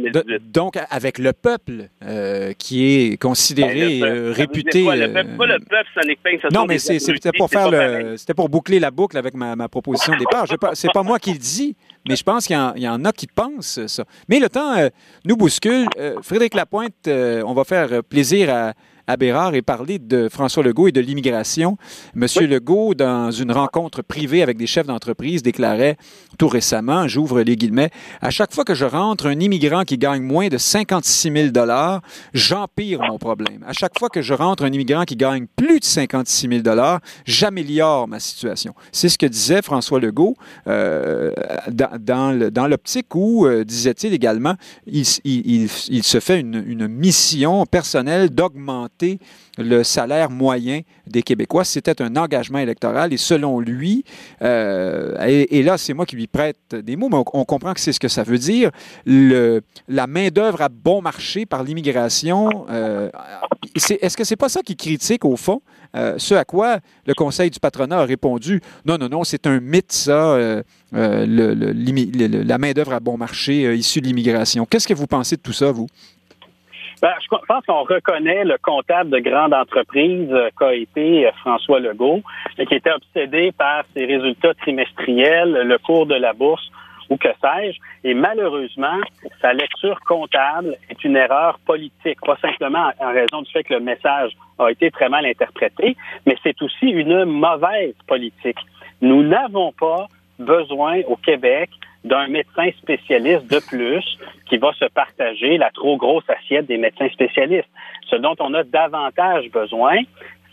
Speaker 2: donc avec le peuple euh, qui est considéré, ben, euh, réputé.
Speaker 4: Quoi, le peuple, pas le peuple, ça n'est pas
Speaker 2: Non, mais c'était pour faire le, c'était pour boucler la boucle avec ma, ma proposition de départ. C'est pas moi qui le dis, mais je pense qu'il y, en a qui pensent ça. Mais le temps euh, nous bouscule. Frédéric Lapointe, on va faire plaisir à à Bérard et parler de François Legault et de l'immigration. Monsieur Legault, dans une rencontre privée avec des chefs d'entreprise, déclarait tout récemment, j'ouvre les guillemets, à chaque fois que je rentre un immigrant qui gagne moins de 56 000 dollars, j'empire mon problème. À chaque fois que je rentre un immigrant qui gagne plus de 56 000 dollars, j'améliore ma situation. C'est ce que disait François Legault euh, dans, l'optique où, euh, disait-il également, il, se fait une, une mission personnelle d'augmenter le salaire moyen des Québécois. C'était un engagement électoral et selon lui, euh, et, là c'est moi qui lui prête des mots, mais on, comprend que c'est ce que ça veut dire, la main-d'œuvre à bon marché par l'immigration, euh, est-ce que c'est pas ça qui critique au fond? Euh, ce à quoi le Conseil du patronat a répondu? Non, non, non, c'est un mythe, ça, la main-d'œuvre à bon marché issue de l'immigration. Qu'est-ce que vous pensez de tout ça, vous?
Speaker 3: Ben, je pense qu'on reconnaît le comptable de grande entreprise euh, qu'a été euh, François Legault, qui était obsédé par ses résultats trimestriels, le cours de la bourse ou que sais-je. Et malheureusement, sa lecture comptable est une erreur politique, pas simplement en raison du fait que le message a été très mal interprété, mais c'est aussi une mauvaise politique. Nous n'avons pas besoin au Québec d'un médecin spécialiste de plus qui va se partager la trop grosse assiette des médecins spécialistes. Ce dont on a davantage besoin,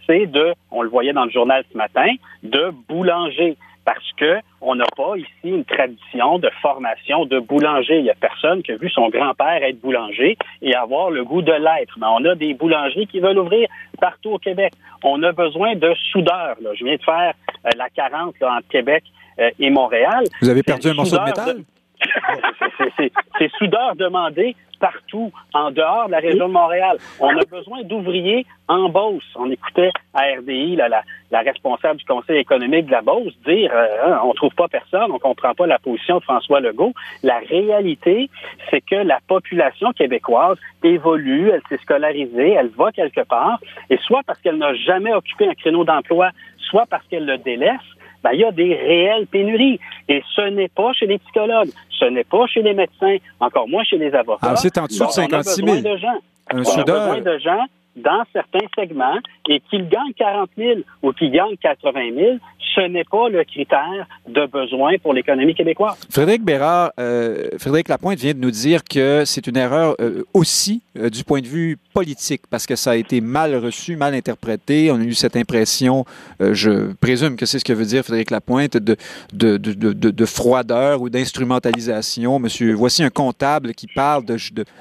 Speaker 3: c'est de, on le voyait dans le journal ce matin, de boulanger parce que on n'a pas ici une tradition de formation de boulanger. Il y a personne qui a vu son grand-père être boulanger et avoir le goût de l'être. Mais on a des boulangeries qui veulent ouvrir partout au Québec. On a besoin de soudeurs. Là. Je viens de faire euh, la 40 entre Québec et Montréal.
Speaker 2: Vous avez perdu un morceau de métal?
Speaker 3: c'est soudeurs demandés partout en dehors de la région de Montréal. On a besoin d'ouvriers en Beauce. On écoutait à RDI la, la, responsable du Conseil économique de la Beauce dire euh, hein, on trouve pas personne, on comprend pas la position de François Legault. La réalité, c'est que la population québécoise évolue, elle s'est scolarisée, elle va quelque part, et soit parce qu'elle n'a jamais occupé un créneau d'emploi, soit parce qu'elle le délaisse, ben, il y a des réelles pénuries. Et ce n'est pas chez les psychologues, ce n'est pas chez les médecins, encore moins chez les avocats.
Speaker 2: Ah, c'est en dessous de 56 000.
Speaker 3: De gens. Un on a besoin de gens dans certains segments et qu'ils gagnent 40 000 ou qu'ils gagnent 80 000, ce n'est pas le critère de besoin pour l'économie québécoise.
Speaker 2: Frédéric Bérard, euh, Frédéric Lapointe vient de nous dire que c'est une erreur euh, aussi euh, du point de vue politique parce que ça a été mal reçu, mal interprété. On a eu cette impression, je présume que c'est ce que veut dire Frédéric Lapointe, de, de, de, de froideur ou d'instrumentalisation. Monsieur, voici un comptable qui parle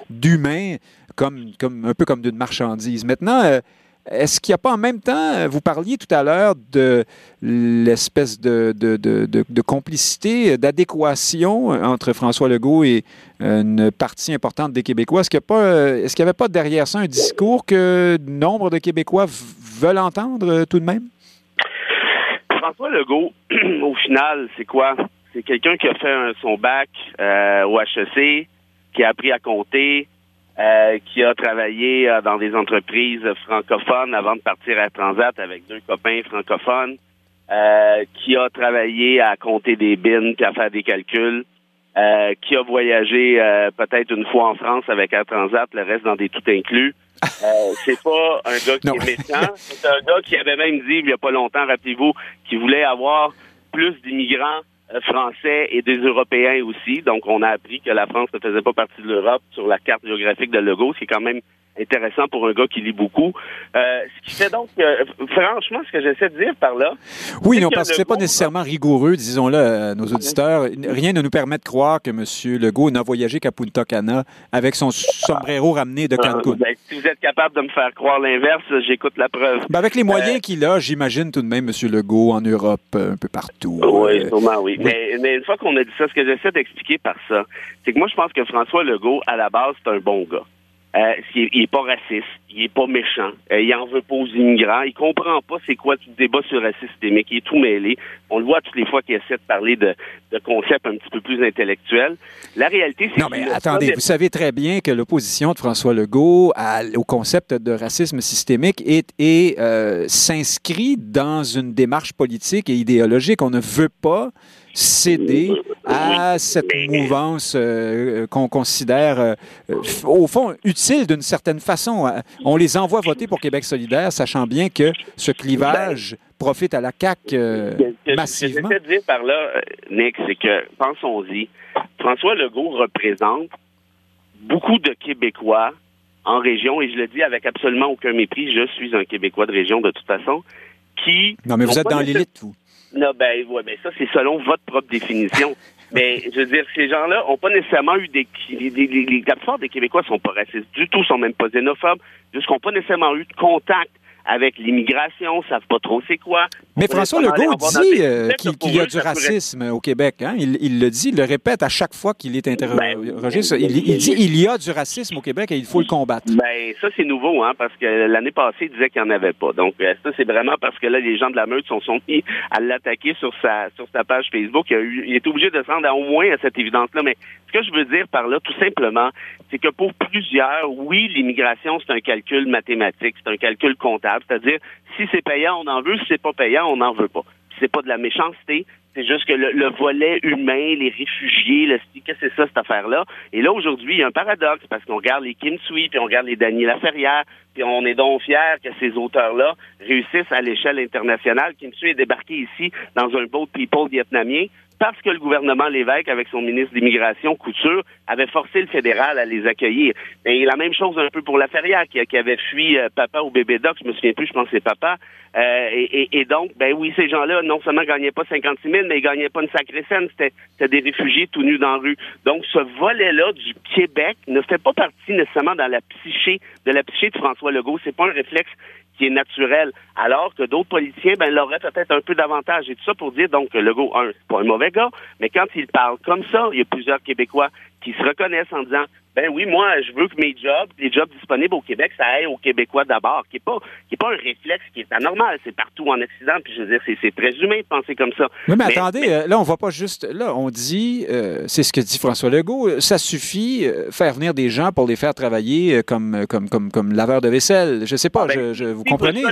Speaker 2: d'humain comme, un peu comme d'une marchandise. Maintenant, euh, est-ce qu'il n'y a pas en même temps, euh, vous parliez tout à l'heure de l'espèce de, complicité, d'adéquation entre François Legault et une partie importante des Québécois. Est-ce qu'il n'y avait pas derrière ça un discours que nombre de Québécois veulent entendre euh, tout de même?
Speaker 4: François Legault, au final, c'est quoi? C'est quelqu'un qui a fait son bac au HEC, qui a appris à compter, euh, qui a travaillé euh, dans des entreprises francophones avant de partir à Transat avec deux copains francophones, euh, qui a travaillé à compter des bins puis à faire des calculs, qui a voyagé peut-être une fois en France avec Air Transat, le reste dans des tout inclus. c'est pas un gars qui est méchant, c'est un gars qui avait même dit il y a pas longtemps, rappelez-vous, qu'il voulait avoir plus d'immigrants euh, français et des Européens aussi. Donc, on a appris que la France ne faisait pas partie de l'Europe sur la carte géographique de Legault, ce qui est quand même intéressant pour un gars qui lit beaucoup. Euh, ce qui fait donc, franchement, ce que j'essaie de dire par là.
Speaker 2: Oui, non, parce que c'est pas nécessairement rigoureux, disons-le à nos auditeurs. Rien ne nous permet de croire que M. Legault n'a voyagé qu'à Punta Cana avec son sombrero ramené de Cancun.
Speaker 4: Ben, si vous êtes capable de me faire croire l'inverse, j'écoute la preuve.
Speaker 2: Ben, avec les moyens euh, qu'il a, j'imagine tout de même M. Legault en Europe, un peu partout.
Speaker 4: Oui, euh, sûrement, oui. Mais, mais, une fois qu'on a dit ça, ce que j'essaie d'expliquer par ça, c'est que moi, je pense que François Legault, à la base, c'est un bon gars. Euh, il, est pas raciste, il est pas méchant, euh, il en veut pas aux immigrants, il comprend pas c'est quoi tout le débat sur le racisme systémique, il est tout mêlé. On le voit toutes les fois qu'il essaie de parler de, de, concepts un petit peu plus intellectuels. La réalité, c'est
Speaker 2: Non, mais attendez, vous savez très bien que l'opposition de François Legault au concept de racisme systémique est, et euh, s'inscrit dans une démarche politique et idéologique. On ne veut pas céder à cette mouvance euh, qu'on considère, euh, au fond, utile d'une certaine façon. On les envoie voter pour Québec solidaire, sachant bien que ce clivage profite à la CAQ euh, massivement.
Speaker 4: Ce que dire par là, Nick, c'est que, pensons-y, François Legault représente beaucoup de Québécois en région, et je le dis avec absolument aucun mépris, je suis un Québécois de région de toute façon, qui...
Speaker 2: Non, mais vous êtes dans l'élite, vous.
Speaker 4: Non, ben, ouais, ben ça, c'est selon votre propre définition. Mais je veux dire, ces gens-là ont pas nécessairement eu des, la plupart des Québécois sont pas racistes du tout, sont même pas xénophobes, juste qu'ils n'ont pas nécessairement eu de contact avec l'immigration, savent pas trop c'est quoi.
Speaker 2: Mais François Legault dit euh, qu'il y a du racisme au Québec. Hein? Il, le dit, il le répète à chaque fois qu'il est interrogé. Ben, il, il, dit il y a du racisme au Québec et il faut le combattre.
Speaker 4: Ben ça c'est nouveau, hein, parce que l'année passée il disait qu'il n'y en avait pas. Donc euh, ça c'est vraiment parce que là les gens de la meute sont, sont mis à l'attaquer sur sa sur sa page Facebook. Il, il est obligé de se rendre à, au moins à cette évidence-là. Mais ce que je veux dire par là, tout simplement, c'est que pour plusieurs, oui, l'immigration c'est un calcul mathématique, c'est un calcul comptable, c'est-à-dire si c'est payant on en veut, si c'est pas payant on n'en veut pas. C'est pas de la méchanceté, c'est juste que le, volet humain, les réfugiés, le qu'est-ce que c'est ça, cette affaire-là? Et là, aujourd'hui, il y a un paradoxe, parce qu'on regarde les Kim Sui, puis on regarde les Daniel Laferrière, puis on est donc fiers que ces auteurs-là réussissent à l'échelle internationale. Kim Sui est débarqué ici dans un boat people vietnamien parce que le gouvernement Lévesque, avec son ministre d'immigration, Couture, avait forcé le fédéral à les accueillir. Et la même chose un peu pour la Ferrière, qui, avait fui euh, papa ou bébé doc, je me souviens plus, je pense que c'est papa. Euh, et, et, donc, ben oui, ces gens-là, non seulement gagnaient pas 56 000, mais ils gagnaient pas une sacrée scène. C'était des réfugiés tout nus dans la rue. Donc, ce volet-là du Québec ne fait pas partie nécessairement dans la psyché, de la psyché de François Legault. C'est pas un réflexe qui est naturel, alors que d'autres politiciens ben, l'auraient peut-être un peu davantage. Et tout ça pour dire donc que Legault, un, c'est pas un mauvais gars, mais quand il parle comme ça, il y a plusieurs Québécois qui se reconnaissent en disant ben oui, moi, je veux que mes jobs, les jobs disponibles au Québec, ça aille aux Québécois d'abord, qui est pas, qui est pas un réflexe qui est anormal. C'est partout en Occident, puis je veux dire, c'est très humain de penser comme ça.
Speaker 2: Oui, mais, attendez, euh, là, on voit pas juste, là, on dit, euh, c'est ce que dit François Legault, euh, ça suffit, faire venir des gens pour les faire travailler comme, comme, comme, comme laveur de vaisselle. Je sais pas, ah, ben, je, vous comprenez?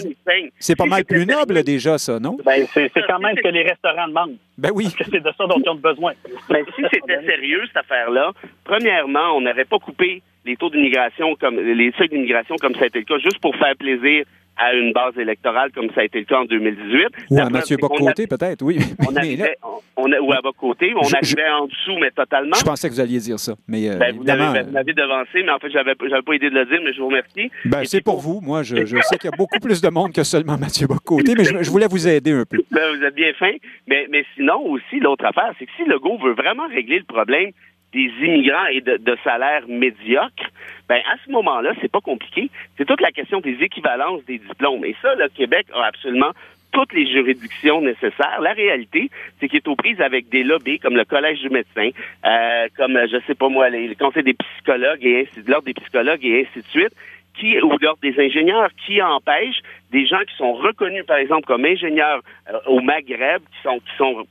Speaker 2: C'est pas mal plus noble déjà, ça, non?
Speaker 3: Ben, c'est quand même ce que les restaurants demandent.
Speaker 2: Ben oui.
Speaker 3: Parce que c'est de ça dont ils ont besoin.
Speaker 4: Ben, si c'était sérieux, cette affaire-là, premièrement, on n'aurait pas coupé les taux d'immigration comme les seuils d'immigration comme ça a été le cas, juste pour faire plaisir à une base électorale comme ça a été le cas en 2018.
Speaker 2: Ou à Mathieu Bocoté, peut-être, oui.
Speaker 4: On arrivait, on, ou à Bocoté, on arrivait en dessous, mais totalement.
Speaker 2: Je pensais que vous alliez dire ça. Mais,
Speaker 4: euh, ben, vous m'avez devancé, mais en fait, j'avais pas idée de le dire, mais je vous remercie.
Speaker 2: Ben, c'est pour vous. Moi, je, sais qu'il y a beaucoup plus de monde que seulement Mathieu Bocoté, mais je, voulais vous aider un peu.
Speaker 4: Ben, vous êtes bien fin. Mais, mais sinon, aussi, l'autre affaire, c'est que si Legault veut vraiment régler le problème des immigrants et de, de salaires médiocres, ben à ce moment-là, c'est pas compliqué. C'est toute la question des équivalences des diplômes. Et ça, le Québec a absolument toutes les juridictions nécessaires. La réalité, c'est qu'il est aux prises avec des lobbies comme le Collège du médecin, euh, comme, je sais pas moi, les, le Conseil des psychologues et ainsi, l'Ordre des psychologues et ainsi de suite, qui, ou l'Ordre des ingénieurs, qui empêchent des gens qui sont reconnus, par exemple, comme ingénieurs euh, au Maghreb, qui sont, qui sont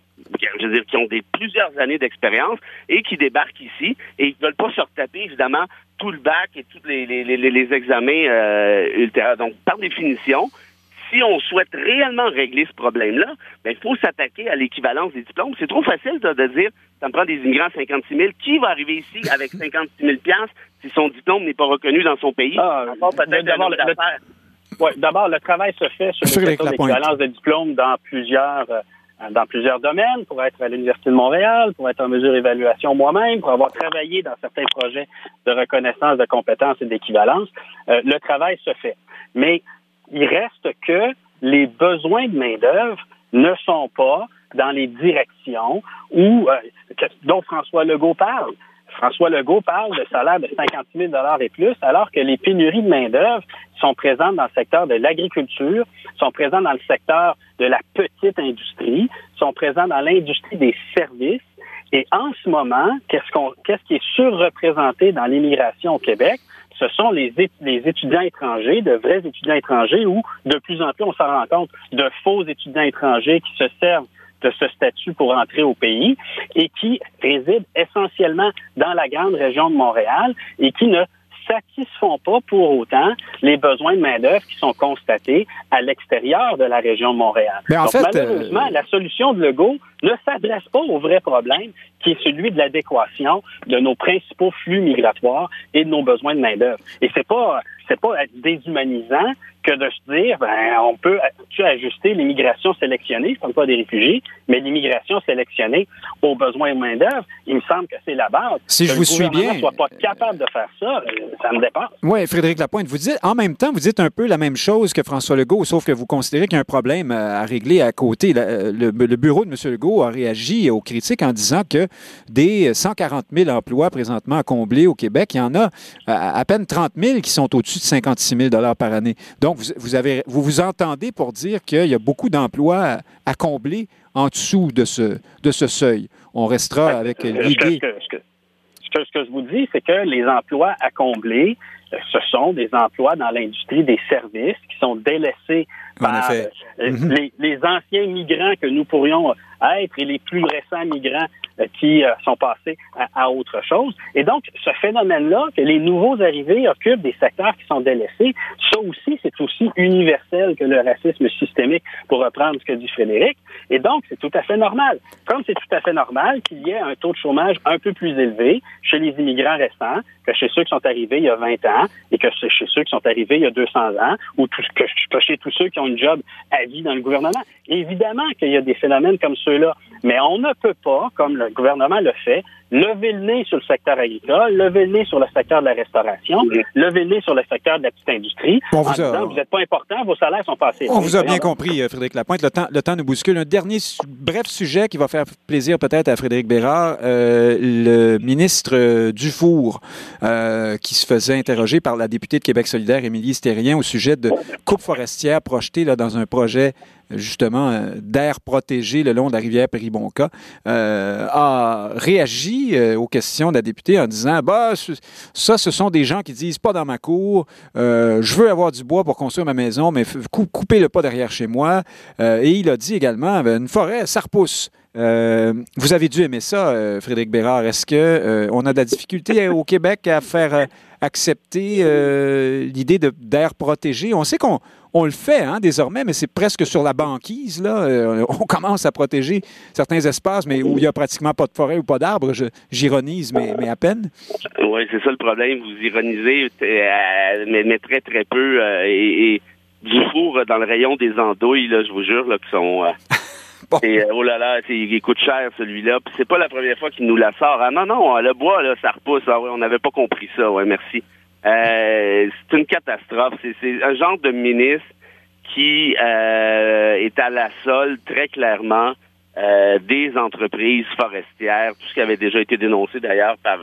Speaker 4: je veux dire, qui ont des plusieurs années d'expérience et qui débarquent ici et ils veulent pas se retaper, évidemment, tout le bac et tous les, les, les, examens euh, ultérieurs. Donc, par définition, si on souhaite réellement régler ce problème-là, ben, il faut s'attaquer à l'équivalence des diplômes. C'est trop facile de, dire, ça me prend des immigrants à 56 000. Qui va arriver ici avec 56 000 si son diplôme n'est pas reconnu dans son pays?
Speaker 3: Ah, D'abord, le, travail se fait sur l'équivalence de diplômes dans plusieurs... Euh, dans plusieurs domaines, pour être à l'Université de Montréal, pour être en mesure d'évaluation moi-même, pour avoir travaillé dans certains projets de reconnaissance de compétences et d'équivalence. Euh, le travail se fait. Mais il reste que les besoins de main-d'œuvre ne sont pas dans les directions où, euh, dont François Legault parle. François Legault parle de salaire de 50 000 et plus, alors que les pénuries de main-d'œuvre sont présentes dans le secteur de l'agriculture, sont présentes dans le secteur de la petite industrie, sont présentes dans l'industrie des services. Et en ce moment, qu'est-ce qui est surreprésenté dans l'immigration au Québec? Ce sont les, les étudiants étrangers, de vrais étudiants étrangers, ou de plus en plus, on s'en rend compte, de faux étudiants étrangers qui se servent de ce statut pour entrer au pays et qui résident essentiellement dans la grande région de Montréal et qui ne satisfont pas pour autant les besoins de main-d'œuvre qui sont constatés à l'extérieur de la région de Montréal.
Speaker 2: Mais en fait,
Speaker 3: malheureusement,
Speaker 2: euh,
Speaker 3: la solution de Legault ne s'adresse pas au vrai problème qui est celui de l'adéquation de nos principaux flux migratoires et de nos besoins de main-d'œuvre. Et c'est pas c'est pas déshumanisant que de se dire, ben, on peut ajuster l'immigration sélectionnée, je parle pas des réfugiés, mais l'immigration sélectionnée aux besoins de main-d'œuvre. Il me semble que c'est la base.
Speaker 2: Si je vous suis bien.
Speaker 3: soit pas capable de faire ça, euh, ça me dépasse.
Speaker 2: Oui, Frédéric Lapointe, vous dites, en même temps, vous dites un peu la même chose que François Legault, sauf que vous considérez qu'il y a un problème euh, à régler à côté. Euh, le, bureau de M. Legault a réagi aux critiques en disant que des 140 000 emplois présentement à combler au Québec, il y en a à peine 30 000 qui sont au-dessus de 56 000 par année. Donc, Donc, vous, vous, avez, vous vous entendez pour dire qu'il y a beaucoup d'emplois à, à, combler en dessous de ce, de ce seuil. On restera avec l'idée...
Speaker 3: Ce, ce, ce que je vous dis, c'est que les emplois à combler, ce sont des emplois dans l'industrie des services qui sont délaissés par euh,
Speaker 2: Mhm.
Speaker 3: les, les, anciens migrants que nous pourrions être et les plus récents migrants euh, qui euh, sont passés à, à, autre chose. Et donc, ce phénomène-là, que les nouveaux arrivés occupent des secteurs qui sont délaissés, ça aussi, c'est aussi universel que le racisme systémique, pour reprendre ce que dit Frédéric. Et donc, c'est tout à fait normal. Comme c'est tout à fait normal qu'il y ait un taux de chômage un peu plus élevé chez les immigrants restants chez ceux qui sont arrivés il y a 20 ans et que chez ceux qui sont arrivés il y a 200 ans ou que, que chez tous ceux qui ont une job à vie dans le gouvernement. Évidemment qu'il y a des phénomènes comme ceux-là, mais on ne peut pas, comme le gouvernement le fait, lever le nez sur le secteur agricole, lever le nez sur le secteur de la restauration, oui. lever le nez sur le secteur de la petite industrie, en
Speaker 2: vous
Speaker 3: disant
Speaker 2: a...
Speaker 3: vous n'êtes pas important, vos salaires sont pas assez
Speaker 2: On vous a bien compris, euh, Frédéric Lapointe. Le temps, le temps nous bouscule. Un dernier su bref sujet qui va faire plaisir peut-être à Frédéric Bérard. Euh, le ministre euh, Dufour, euh, qui se faisait interroger par la députée de Québec solidaire, Émilie Stérien, au sujet de coupe forestière projetée là, dans un projet justement euh, d'air protégé le long de la rivière Péribonca, euh, a réagi euh, aux questions de la députée en disant bah ça ce sont des gens qui disent pas dans ma cour, je veux avoir du bois pour construire ma maison, mais coupez le pas derrière chez moi. Et il a dit également une forêt ça repousse. Vous avez dû aimer ça, Frédéric Bérard. Est-ce que on a de la difficulté au Québec à faire accepter l'idée d'air protégé? On sait qu'on on le fait hein, désormais, mais c'est presque sur la banquise. Là. Euh, on commence à protéger certains espaces, mais où il n'y a pratiquement pas de forêt ou pas d'arbres. J'ironise, mais, mais, à peine.
Speaker 4: Oui, c'est ça le problème. Vous ironisez, euh, mais, mais, très, très peu. Euh, et, et, du four dans le rayon des andouilles, là, je vous jure, là, qui sont... Bon. Et, oh là là, il coûte cher celui-là. c'est pas la première fois qu'il nous la sort. Ah non, non, le bois, là, ça repousse. Ah, ouais, on n'avait pas compris ça. Ouais, merci. Euh, c'est une catastrophe. C'est un genre de ministre qui euh, est à la solde très clairement euh, des entreprises forestières, tout ce qui avait déjà été dénoncé d'ailleurs par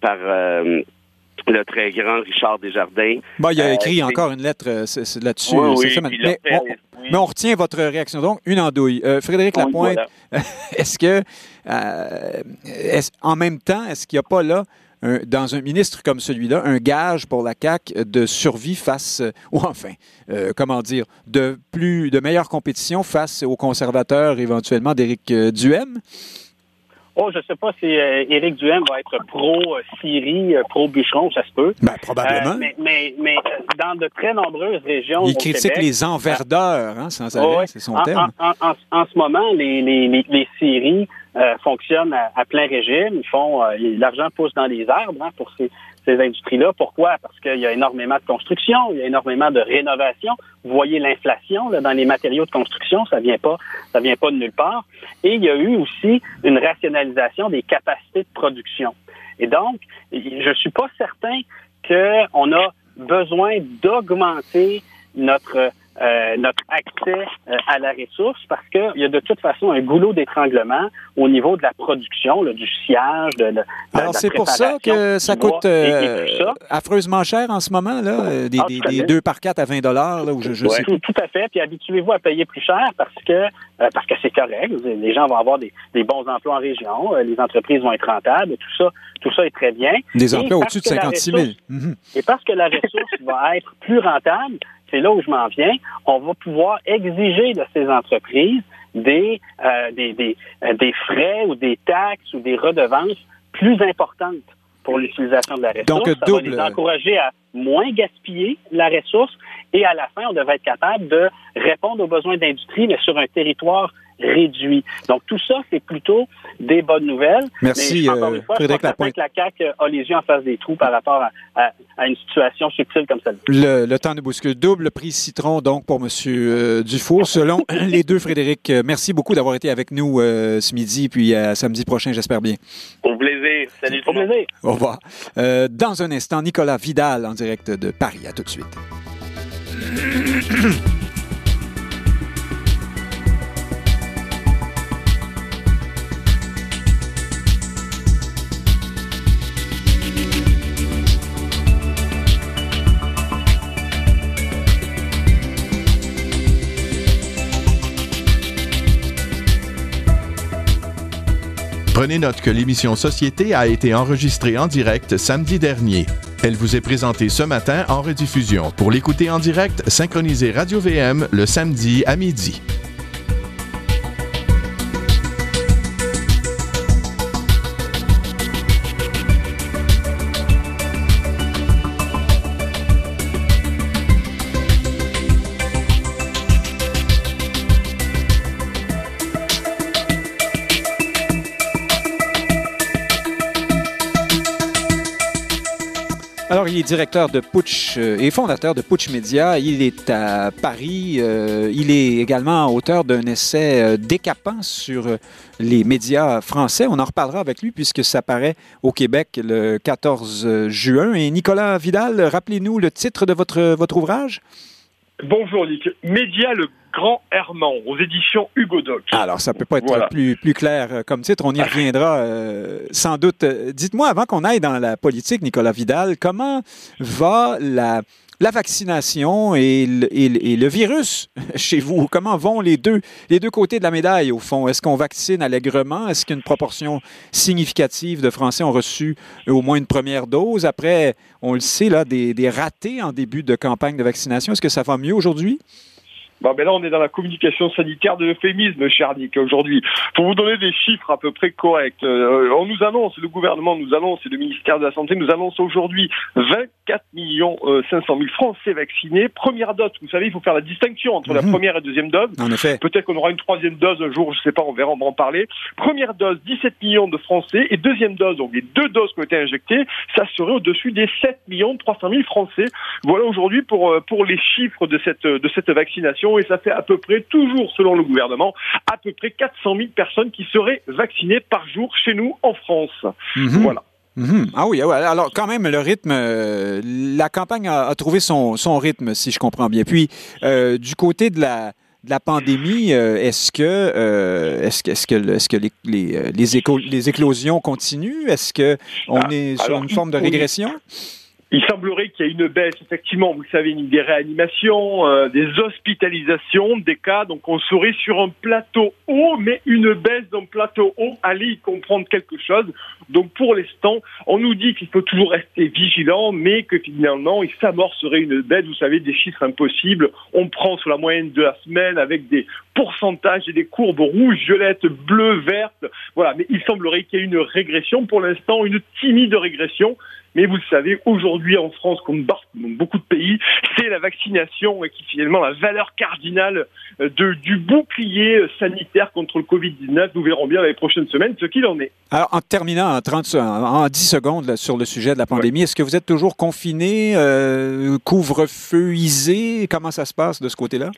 Speaker 4: par le très grand Richard Desjardins.
Speaker 2: Bon, il a écrit encore une lettre là-dessus.
Speaker 4: Oui, oui,
Speaker 2: mais, on, oui. mais, on, retient votre réaction. Donc, une andouille. Frédéric oui, Lapointe, voilà. est-ce que, est en même temps, est-ce qu'il n'y a pas là un, dans un ministre comme celui-là, un gage pour la CAQ de survie face, euh, ou enfin, euh, comment dire, de plus, de meilleure compétition face aux conservateurs éventuellement d'Éric euh, Duhem?
Speaker 3: Oh, je ne sais pas si euh, Éric Duhem va être pro-Syrie, euh, pro-Bûcheron, ça se peut.
Speaker 2: Ben, probablement.
Speaker 3: Euh, mais, mais, mais, dans de très nombreuses régions.
Speaker 2: Il critique
Speaker 3: Québec,
Speaker 2: les enverdeurs, hein, sans arrêt,
Speaker 3: oh,
Speaker 2: c'est son
Speaker 3: en,
Speaker 2: terme.
Speaker 3: En, en, en, ce moment, les, les, les, les scieries fonctionnent à, à, plein régime. Ils font, l'argent pousse dans les arbres hein, pour ces, ces industries-là. Pourquoi? Parce qu'il y a énormément de construction, il y a énormément de rénovation. Vous voyez l'inflation dans les matériaux de construction, ça vient pas, ça vient pas de nulle part. Et il y a eu aussi une rationalisation des capacités de production. Et donc, je suis pas certain qu'on a besoin d'augmenter notre euh, notre accès euh, à la ressource parce qu'il y a de toute façon un goulot d'étranglement au niveau de la production, là, du sciage, de, de
Speaker 2: Alors c'est pour ça que ça coûte euh, et, et ça. affreusement cher en ce moment, là, des, ah, des, des 2 par 4 à 20 dollars, là, où je, je
Speaker 3: ouais,
Speaker 2: sais
Speaker 3: tout, tout, à fait. Puis habituez-vous à payer plus cher parce que parce que c'est correct. Les gens vont avoir des, des, bons emplois en région, les entreprises vont être rentables, tout ça, tout ça est très bien.
Speaker 2: Des emplois au-dessus de 56 000. Mm
Speaker 3: -hmm. Et parce que la ressource va être plus rentable, c'est là où je m'en viens, on va pouvoir exiger de ces entreprises des, euh, des, des, des, frais ou des taxes ou des redevances plus importantes pour l'utilisation de la ressource.
Speaker 2: Donc,
Speaker 3: Ça
Speaker 2: double...
Speaker 3: va les encourager à moins gaspiller la ressource et à la fin, on devrait être capable de répondre aux besoins d'industrie, mais sur un territoire réduit. Donc, tout ça, c'est plutôt des bonnes nouvelles.
Speaker 2: Merci,
Speaker 3: Mais, encore une fois,
Speaker 2: Frédéric
Speaker 3: je pense que la CAQ a les yeux en face des trous par rapport à, à, à une situation subtile comme celle-là.
Speaker 2: Le, le, temps de bouscule. Double prix citron, donc, pour M. Euh, Dufour. Selon les deux, Frédéric, merci beaucoup d'avoir été avec nous euh, ce midi, puis à samedi prochain, j'espère bien.
Speaker 4: Au plaisir. Salut.
Speaker 3: Au plaisir.
Speaker 2: Au revoir. Euh, dans un instant, Nicolas Vidal en direct de Paris. À tout de suite.
Speaker 1: Prenez note que l'émission Société a été enregistrée en direct samedi dernier. Elle vous est présentée ce matin en rediffusion. Pour l'écouter en direct, synchronisez Radio VM le samedi à midi.
Speaker 2: Directeur de Putsch euh, et fondateur de Putsch Media. Il est à Paris. Euh, il est également auteur d'un essai euh, décapant sur les médias français. On en reparlera avec lui puisque ça paraît au Québec le 14 juin. Et Nicolas Vidal, rappelez-nous le titre de votre, votre ouvrage.
Speaker 5: Bonjour Nick. Média le Grand Herman aux éditions Hugo Doc.
Speaker 2: Alors, ça peut pas être plus, plus clair euh, comme titre. On y reviendra euh, sans doute. Euh, dites-moi, avant qu'on aille dans la politique, Nicolas Vidal, comment va la la vaccination et le, virus chez vous? Comment vont les deux, les deux côtés de la médaille, au fond? Est-ce qu'on vaccine allègrement? Est-ce qu'une proportion significative de Français ont reçu au moins une première dose? Après, on le sait, là, des, des ratés en début de campagne de vaccination. Est-ce que ça va mieux aujourd'hui?
Speaker 5: Bon, ben là, on est dans la communication sanitaire de l'euphémisme, cher Nick, aujourd'hui. Pour vous donner des chiffres à peu près corrects, euh, on nous annonce, le gouvernement nous annonce et le ministère de la Santé nous annonce aujourd'hui 24 millions 500 000 Français vaccinés. Première dose, vous savez, il faut faire la distinction entre la mhm. première et la deuxième dose.
Speaker 2: En effet.
Speaker 5: Peut-être qu'on aura une troisième dose un jour, je sais pas, on verra, on va en parler. Première dose, 17 millions de Français et deuxième dose, donc les deux doses qui ont été injectées, ça serait au-dessus des 7 millions 300 000 Français. Voilà aujourd'hui pour, euh, pour les chiffres de cette, de cette vaccination et ça fait à peu près, toujours selon le gouvernement, à peu près 400 000 personnes qui seraient vaccinées par jour chez nous en France.
Speaker 2: Mhm. Voilà. Mhm. Ah oui, alors quand même, le rythme, euh, la campagne a, trouvé son, rythme, si je comprends bien. Puis, euh, du côté de la, de la pandémie, euh, est-ce que, est-ce que, est-ce que, est-ce que les, les, les, éclosions continuent? Est-ce qu'on ah, est sur une forme de régression?
Speaker 5: Il semblerait qu'il y ait une baisse, effectivement, vous le savez, des réanimations, euh, des hospitalisations, des cas. Donc on serait sur un plateau haut, mais une baisse d'un plateau haut, allez y comprendre quelque chose. Donc pour l'instant, on nous dit qu'il faut toujours rester vigilant, mais que finalement, il s'amorcerait une baisse, vous savez, des chiffres impossibles. On prend sur la moyenne de la semaine avec des pourcentages et des courbes rouges, violettes, bleues, vertes. Voilà, mais il semblerait qu'il y ait une régression. Pour l'instant, une timide régression. Mais vous le savez, aujourd'hui en France, comme dans beaucoup de pays, c'est la vaccination qui finalement la valeur cardinale euh, de, du bouclier euh, sanitaire contre le Covid-19. Nous verrons bien dans les prochaines semaines ce qu'il en est.
Speaker 2: Alors, en terminant en, 30, en 10 secondes sur le sujet de la pandémie, est-ce que vous êtes toujours confiné, euh, couvre-feu isé? Comment ça se passe de ce côté-là?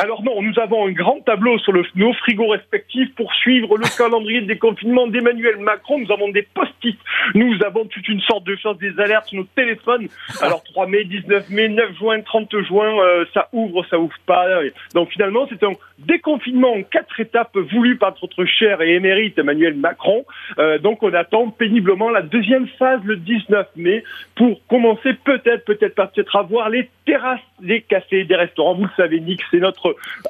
Speaker 5: Alors non, nous avons un grand tableau sur le, nos frigos respectifs pour suivre le calendrier de déconfinement d'Emmanuel Macron. Nous avons des post-it. Nous avons toute une sorte de chose, des alertes sur nos téléphones. Alors 3 mai, 19 mai, 9 juin, 30 juin, euh, ça ouvre, ça ouvre pas. Donc finalement, c'est un déconfinement en quatre étapes voulu par notre cher et émérite Emmanuel Macron. Euh, donc on attend péniblement la deuxième phase le 19 mai pour commencer peut-être, peut-être peut-être à voir les terrasses des cafés, des restaurants. Vous le savez, Nick, c'est notre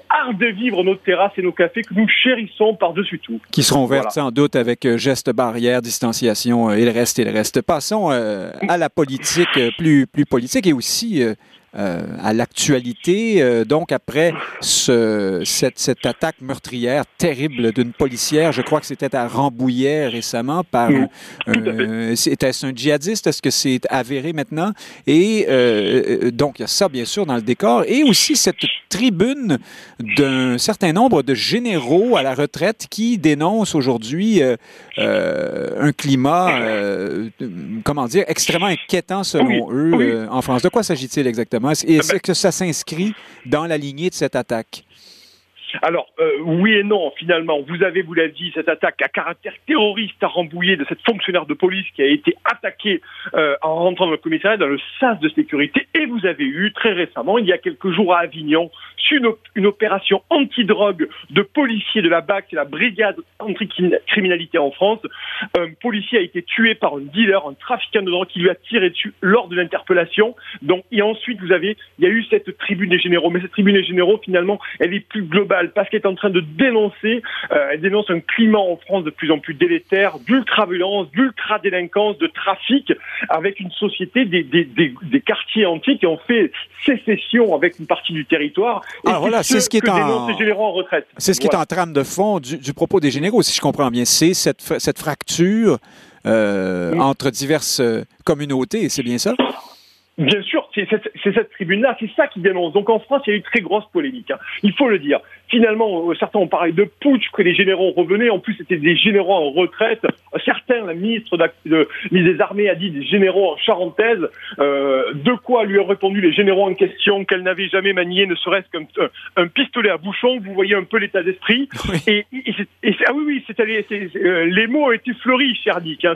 Speaker 5: art de vivre, nos terrasses et nos cafés que nous chérissons par-dessus tout.
Speaker 2: Qui seront ouvertes sans doute avec euh, gestes barrières, distanciation euh, et le reste et le reste. Passons euh, à la politique, plus, plus politique et aussi euh, à l'actualité. Euh, donc, après ce, cette, cette, attaque meurtrière terrible d'une policière, je crois que c'était à Rambouillet récemment, par mmh. un, était-ce un djihadiste? Est-ce que c'est avéré maintenant? Et euh, donc, il y a ça, bien sûr, dans le décor. Et aussi cette tribune d'un certain nombre de généraux à la retraite qui dénoncent aujourd'hui un climat, comment dire, extrêmement inquiétant selon eux en France. De quoi s'agit-il exactement? Et est-ce que ça s'inscrit dans la lignée de cette attaque?
Speaker 5: Alors, euh, oui et non, finalement. Vous avez, vous l'avez dit, cette attaque à caractère terroriste à Rambouillet de cette fonctionnaire de police qui a été attaquée euh, en rentrant dans le commissariat, dans le sas de sécurité. Et vous avez eu, très récemment, il y a quelques jours à Avignon, une, une opération anti-drogue de policiers de la BAC, la brigade anti-criminalité en France. Un policier a été tué par un dealer, un trafiquant de drogue qui lui a tiré dessus lors de l'interpellation. Donc, et ensuite, vous avez, il y a eu cette tribune des généraux. Mais cette tribune des généraux, finalement, elle est plus globale parce qu'elle est en train de dénoncer, euh, elle dénonce un climat en France de plus en plus délétère, d'ultra-violence, d'ultra-délinquance, de trafic, avec une société, des, des, des, des, quartiers entiers qui ont fait sécession avec une partie du territoire.
Speaker 2: Et Alors voilà, c'est ce qui est
Speaker 5: en... généraux en retraite.
Speaker 2: C'est ce qui est en trame de fond du, du, propos des généraux, si je comprends bien. C'est cette, cette fracture euh, entre diverses communautés, c'est bien ça?
Speaker 5: Bien sûr, c'est cette, cette tribune-là, c'est ça qui dénonce. Donc en France, il y a eu une très grosse polémique. Hein. Il faut le dire. Finalement, euh, certains ont parlé de putsch, que les généraux revenaient. En plus, c'était des généraux en retraite. Certains, la ministre de, des Armées a dit des généraux en charentaise. Euh, de quoi lui ont répondu les généraux en question qu'elle n'avait jamais manié, ne serait-ce qu'un un pistolet à bouchon? Vous voyez un peu l'état d'esprit. Et, ah oui, oui, c'est, euh, les mots ont été fleuris, cher Dick, hein,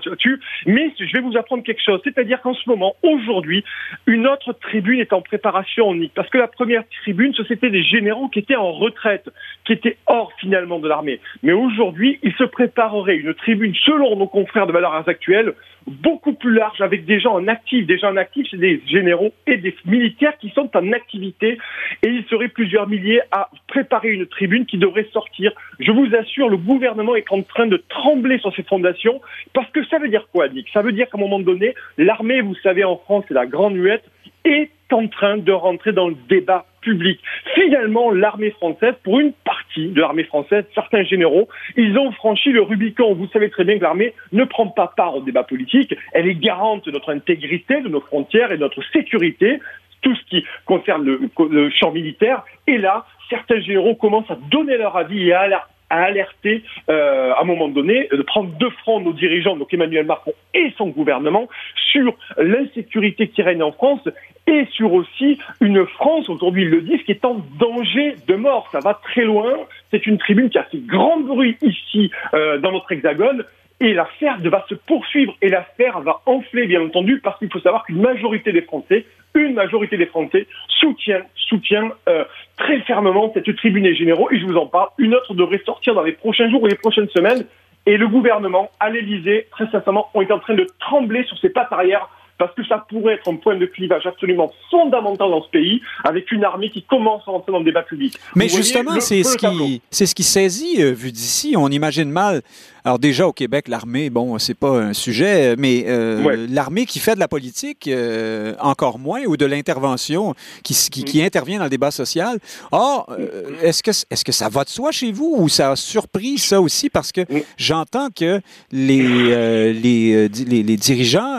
Speaker 5: Mais je vais vous apprendre quelque chose. C'est-à-dire qu'en ce moment, aujourd'hui, une autre tribune est en préparation, Nick, parce que la première tribune, c'était des généraux qui étaient en retraite, qui étaient hors finalement de l'armée. Mais aujourd'hui, il se préparerait une tribune, selon nos confrères de valeurs actuelles, beaucoup plus large, avec des gens en actif. Des gens en actif, c'est des généraux et des militaires qui sont en activité, et il serait plusieurs milliers à préparer une tribune qui devrait sortir. Je vous assure, le gouvernement est en train de trembler sur ses fondations, parce que ça veut dire quoi, Nick Ça veut dire qu'à un moment donné, l'armée, vous savez, en France, c'est la grande muette, est en train de rentrer dans le débat public. Finalement, l'armée française, pour une partie de l'armée française, certains généraux, ils ont franchi le Rubicon. Vous savez très bien que l'armée ne prend pas part au débat politique. Elle est garante de notre intégrité, de nos frontières et de notre sécurité tout ce qui concerne le, le, champ militaire. Et là, certains généraux commencent à donner leur avis et à, a alerté euh, à un moment donné de prendre de front nos dirigeants, donc Emmanuel Macron et son gouvernement, sur l'insécurité qui règne en France et sur aussi une France, aujourd'hui ils le disent, qui est en danger de mort. Ça va très loin. C'est une tribune qui a fait grand bruit ici euh, dans notre hexagone. Et l'affaire va se poursuivre et l'affaire va enfler, bien entendu, parce qu'il faut savoir qu'une majorité des Français, une majorité des Français soutient, soutient euh, très fermement cette tribune des généraux. Et je vous en parle. Une autre devrait sortir dans les prochains jours ou les prochaines semaines. Et le gouvernement, à l'Élysée, très sincèrement, on est en train de trembler sur ses pattes arrière parce que ça pourrait être un point de clivage absolument fondamental dans ce pays, avec une armée qui commence à rentrer dans le débat public.
Speaker 2: Mais justement, c'est ce, qui, ce qui saisit, euh, vu d'ici. On imagine mal alors déjà au Québec, l'armée, bon, c'est pas un sujet, mais euh, l'armée qui fait de la politique, euh, encore moins, ou de l'intervention, qui, qui, mm. intervient dans le débat social. Or, euh, est-ce que, est-ce que ça va de soi chez vous ou ça a surpris ça aussi? Parce que mm. j'entends que les, les, les, dirigeants,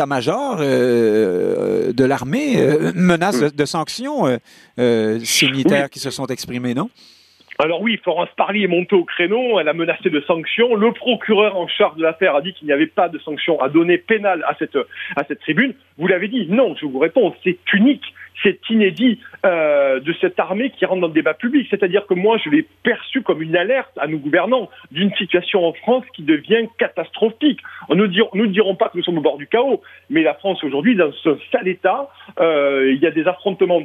Speaker 2: l'état-major de l'armée menacent de, de sanctions ces militaires qui se sont exprimés, non?
Speaker 5: Alors oui, Florence Parly est montée au créneau, elle a menacé de sanctions. Le procureur en charge de l'affaire a dit qu'il n'y avait pas de sanctions à donner pénales à cette, tribune. Vous l'avez dit, non, je vous réponds, c'est unique c'est inédit euh, de cette armée qui rentre dans le débat public. C'est-à-dire que moi, je l'ai perçu comme une alerte à nos gouvernants d'une situation en France qui devient catastrophique. Nous ne dirons pas que nous sommes au bord du chaos, mais la France aujourd'hui dans ce sale état. Euh, il y a des affrontements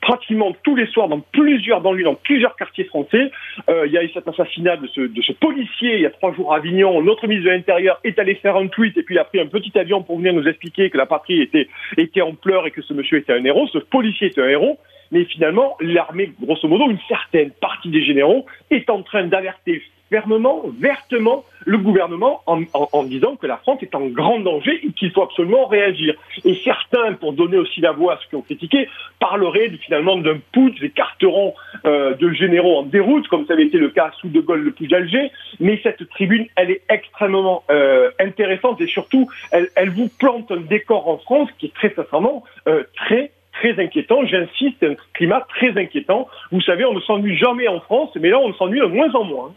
Speaker 5: pratiquement tous les soirs dans plusieurs banlieues, dans plusieurs quartiers français. Euh, il y a eu cet assassinat de ce, policier il y a trois jours à Avignon. Notre ministre de l'Intérieur est allé faire un tweet et puis il a pris un petit avion pour venir nous expliquer que la patrie était, était en pleurs et que ce monsieur était un héros. Ce policier est un héros, mais finalement, l'armée, grosso modo, une certaine partie des généraux est en train d'alerter vertement, le gouvernement en, disant que la France est en grand danger et qu'il faut absolument réagir. Et certains, pour donner aussi la voix à ceux qui ont critiqué, parleraient finalement d'un putsch, des carterons euh, de généraux en déroute, comme ça avait été le cas sous De Gaulle le plus d'Alger. Mais cette tribune, elle est extrêmement euh, intéressante et surtout, elle, elle, vous plante un décor en France qui est très sincèrement euh, très très inquiétant. J'insiste, un climat très inquiétant. Vous savez, on ne s'ennuie jamais en France, mais là, on s'ennuie de moins en moins.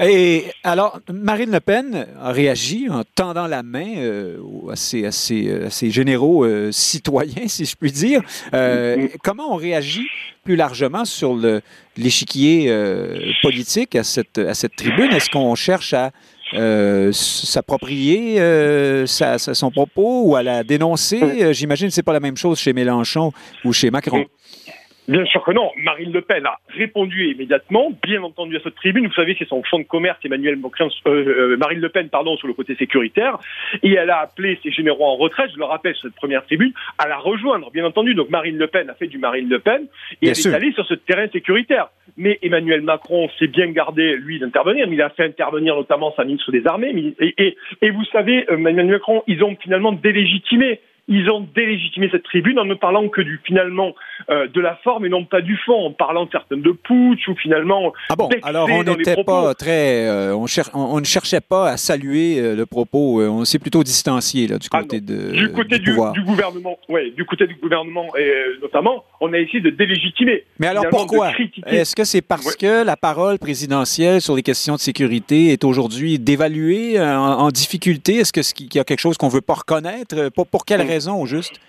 Speaker 2: Et alors, Marine Le Pen a réagi en tendant la main euh, à, ces, à, généraux euh, citoyens, si je puis dire. Euh, comment on réagit plus largement sur l'échiquier politique à cette, à cette tribune? Est-ce qu'on cherche à s'approprier son propos ou à la dénoncer? J'imagine que ce n'est pas la même chose chez Mélenchon ou chez Macron.
Speaker 5: Bien sûr que non. Marine Le Pen a répondu immédiatement, bien entendu à cette tribune. Vous savez, c'est son fonds de commerce, Emmanuel Macron, euh, euh, Marine Le Pen, pardon, sur le côté sécuritaire. Et elle a appelé ses généraux en retraite, je le rappelle, sur cette première tribune, à la rejoindre, bien entendu. Donc Marine Le Pen a fait du Marine Le Pen et elle est allée sur ce terrain sécuritaire. Mais Emmanuel Macron s'est bien gardé, lui, d'intervenir. Il a fait intervenir notamment sa ministre des Armées. et, et, et vous savez, euh, Emmanuel Macron, ils ont finalement délégitimé ils ont délégitimé cette tribune en ne parlant que du finalement euh, de la forme et non pas du fond, en parlant certaines de putsch ou finalement.
Speaker 2: Ah bon Alors on n'était pas très, euh, on, on, ne cherchait pas à saluer euh, le propos. on s'est plutôt distancié là du ah côté de
Speaker 5: du côté du, du, gouvernement. Ouais, du côté du gouvernement et notamment, on a essayé de délégitimer.
Speaker 2: Mais alors pourquoi? Est-ce que c'est parce que la parole présidentielle sur les questions de sécurité est aujourd'hui dévaluée, en, difficulté? Est-ce qu'il y a quelque chose qu'on veut pas reconnaître? Pour, pour quelle raison au juste?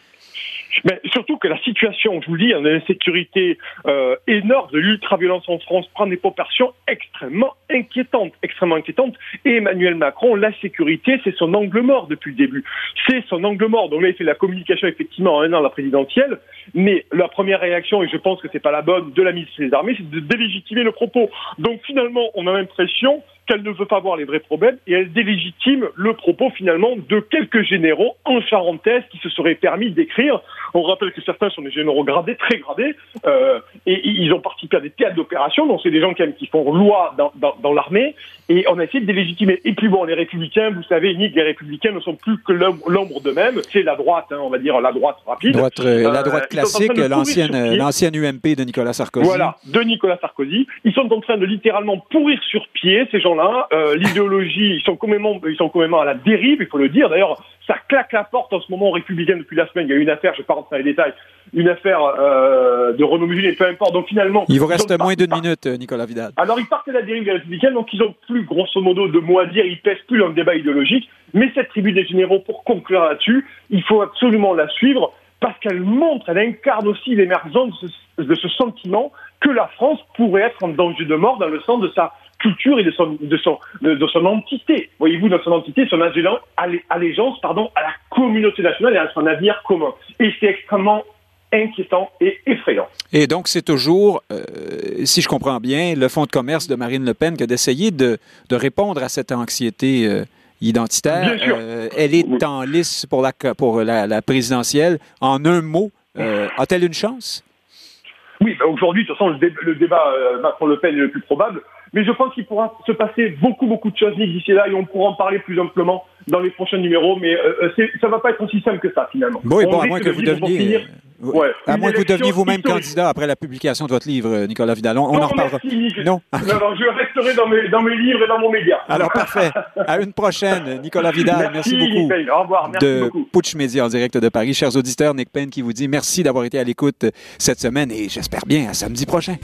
Speaker 5: Mais surtout que la situation, je vous dis, une insécurité euh, énorme de l'ultra-violence en France prend des proportions extrêmement inquiétantes, extrêmement inquiétantes. Et Emmanuel Macron, la sécurité, c'est son angle mort depuis le début. C'est son angle mort. Donc là, il fait la communication effectivement en un an la présidentielle, mais la première réaction, et je pense que c'est pas la bonne, de la ministre des Armées, c'est de délégitimer le propos. Donc finalement, on a l'impression qu'elle ne veut pas voir les vrais problèmes et elle délégitime le propos finalement de quelques généraux en charentaise qui se seraient permis d'écrire. On rappelle que certains sont des généraux gradés, très gradés, euh, et ils ont participé à des théâtres d'opération, donc c'est des gens qui, font loi dans, dans, dans l'armée, et on a essayé de délégitimer. Et puis bon, les républicains, vous savez, Nick, les républicains ne sont plus que l'ombre d'eux-mêmes, c'est la droite, hein, on va dire la droite rapide.
Speaker 2: Droite, euh, la droite euh, classique, l'ancienne, l'ancienne UMP de Nicolas Sarkozy.
Speaker 5: Voilà, de Nicolas Sarkozy. Ils sont en train de littéralement pourrir sur pied ces gens euh, L'idéologie, ils sont même, ils sont à la dérive, il faut le dire. D'ailleurs, ça claque la porte en ce moment aux Républicains depuis la semaine. Il y a une affaire, je ne vais pas rentrer dans les détails, une affaire euh, de Renaud Musil, peu importe. Donc finalement,
Speaker 2: il vous reste moins d'une minute, Nicolas Vidal.
Speaker 5: Alors ils partent à la dérive des Républicains, donc ils ont plus grosso modo de mots à dire, ils pèsent plus dans le débat idéologique. Mais cette tribu des généraux, pour conclure là-dessus, il faut absolument la suivre parce qu'elle montre, elle incarne aussi l'émergence de ce sentiment que la France pourrait être en danger de mort dans le sens de sa culture et de son, de son, de, son entité. Voyez-vous, dans son entité, son allégeance pardon, à la communauté nationale et à son avenir commun. Et c'est extrêmement inquiétant et effrayant.
Speaker 2: Et donc, c'est toujours, euh, si je comprends bien, le fonds de commerce de Marine Le Pen que d'essayer de, de, répondre à cette anxiété euh, identitaire. Euh, elle est en lice pour la, pour la, présidentielle. En un mot, a-t-elle une chance?
Speaker 5: Oui, ben aujourd'hui, de toute façon, le, le débat Macron-Le Pen est le plus probable. Mais je pense qu'il pourra se passer beaucoup, beaucoup de choses d'ici là et on pourra en parler plus amplement dans les prochains numéros. Mais euh, euh ça va pas être aussi simple que ça, finalement.
Speaker 2: Oui, bon, à moins que vous deveniez... Ouais. À moins que vous deveniez vous-même candidat après la publication de votre livre, euh, Nicolas Vidal. On, en reparlera.
Speaker 5: non? non, je resterai dans mes, dans mes, livres et dans mon média.
Speaker 2: Alors, parfait. À une prochaine, Nicolas Vidal. Merci, beaucoup.
Speaker 5: Au revoir. Merci
Speaker 2: de Putsch Média en direct de Paris. Chers auditeurs, Nick Payne qui vous dit merci d'avoir été à l'écoute cette semaine et j'espère bien à samedi prochain.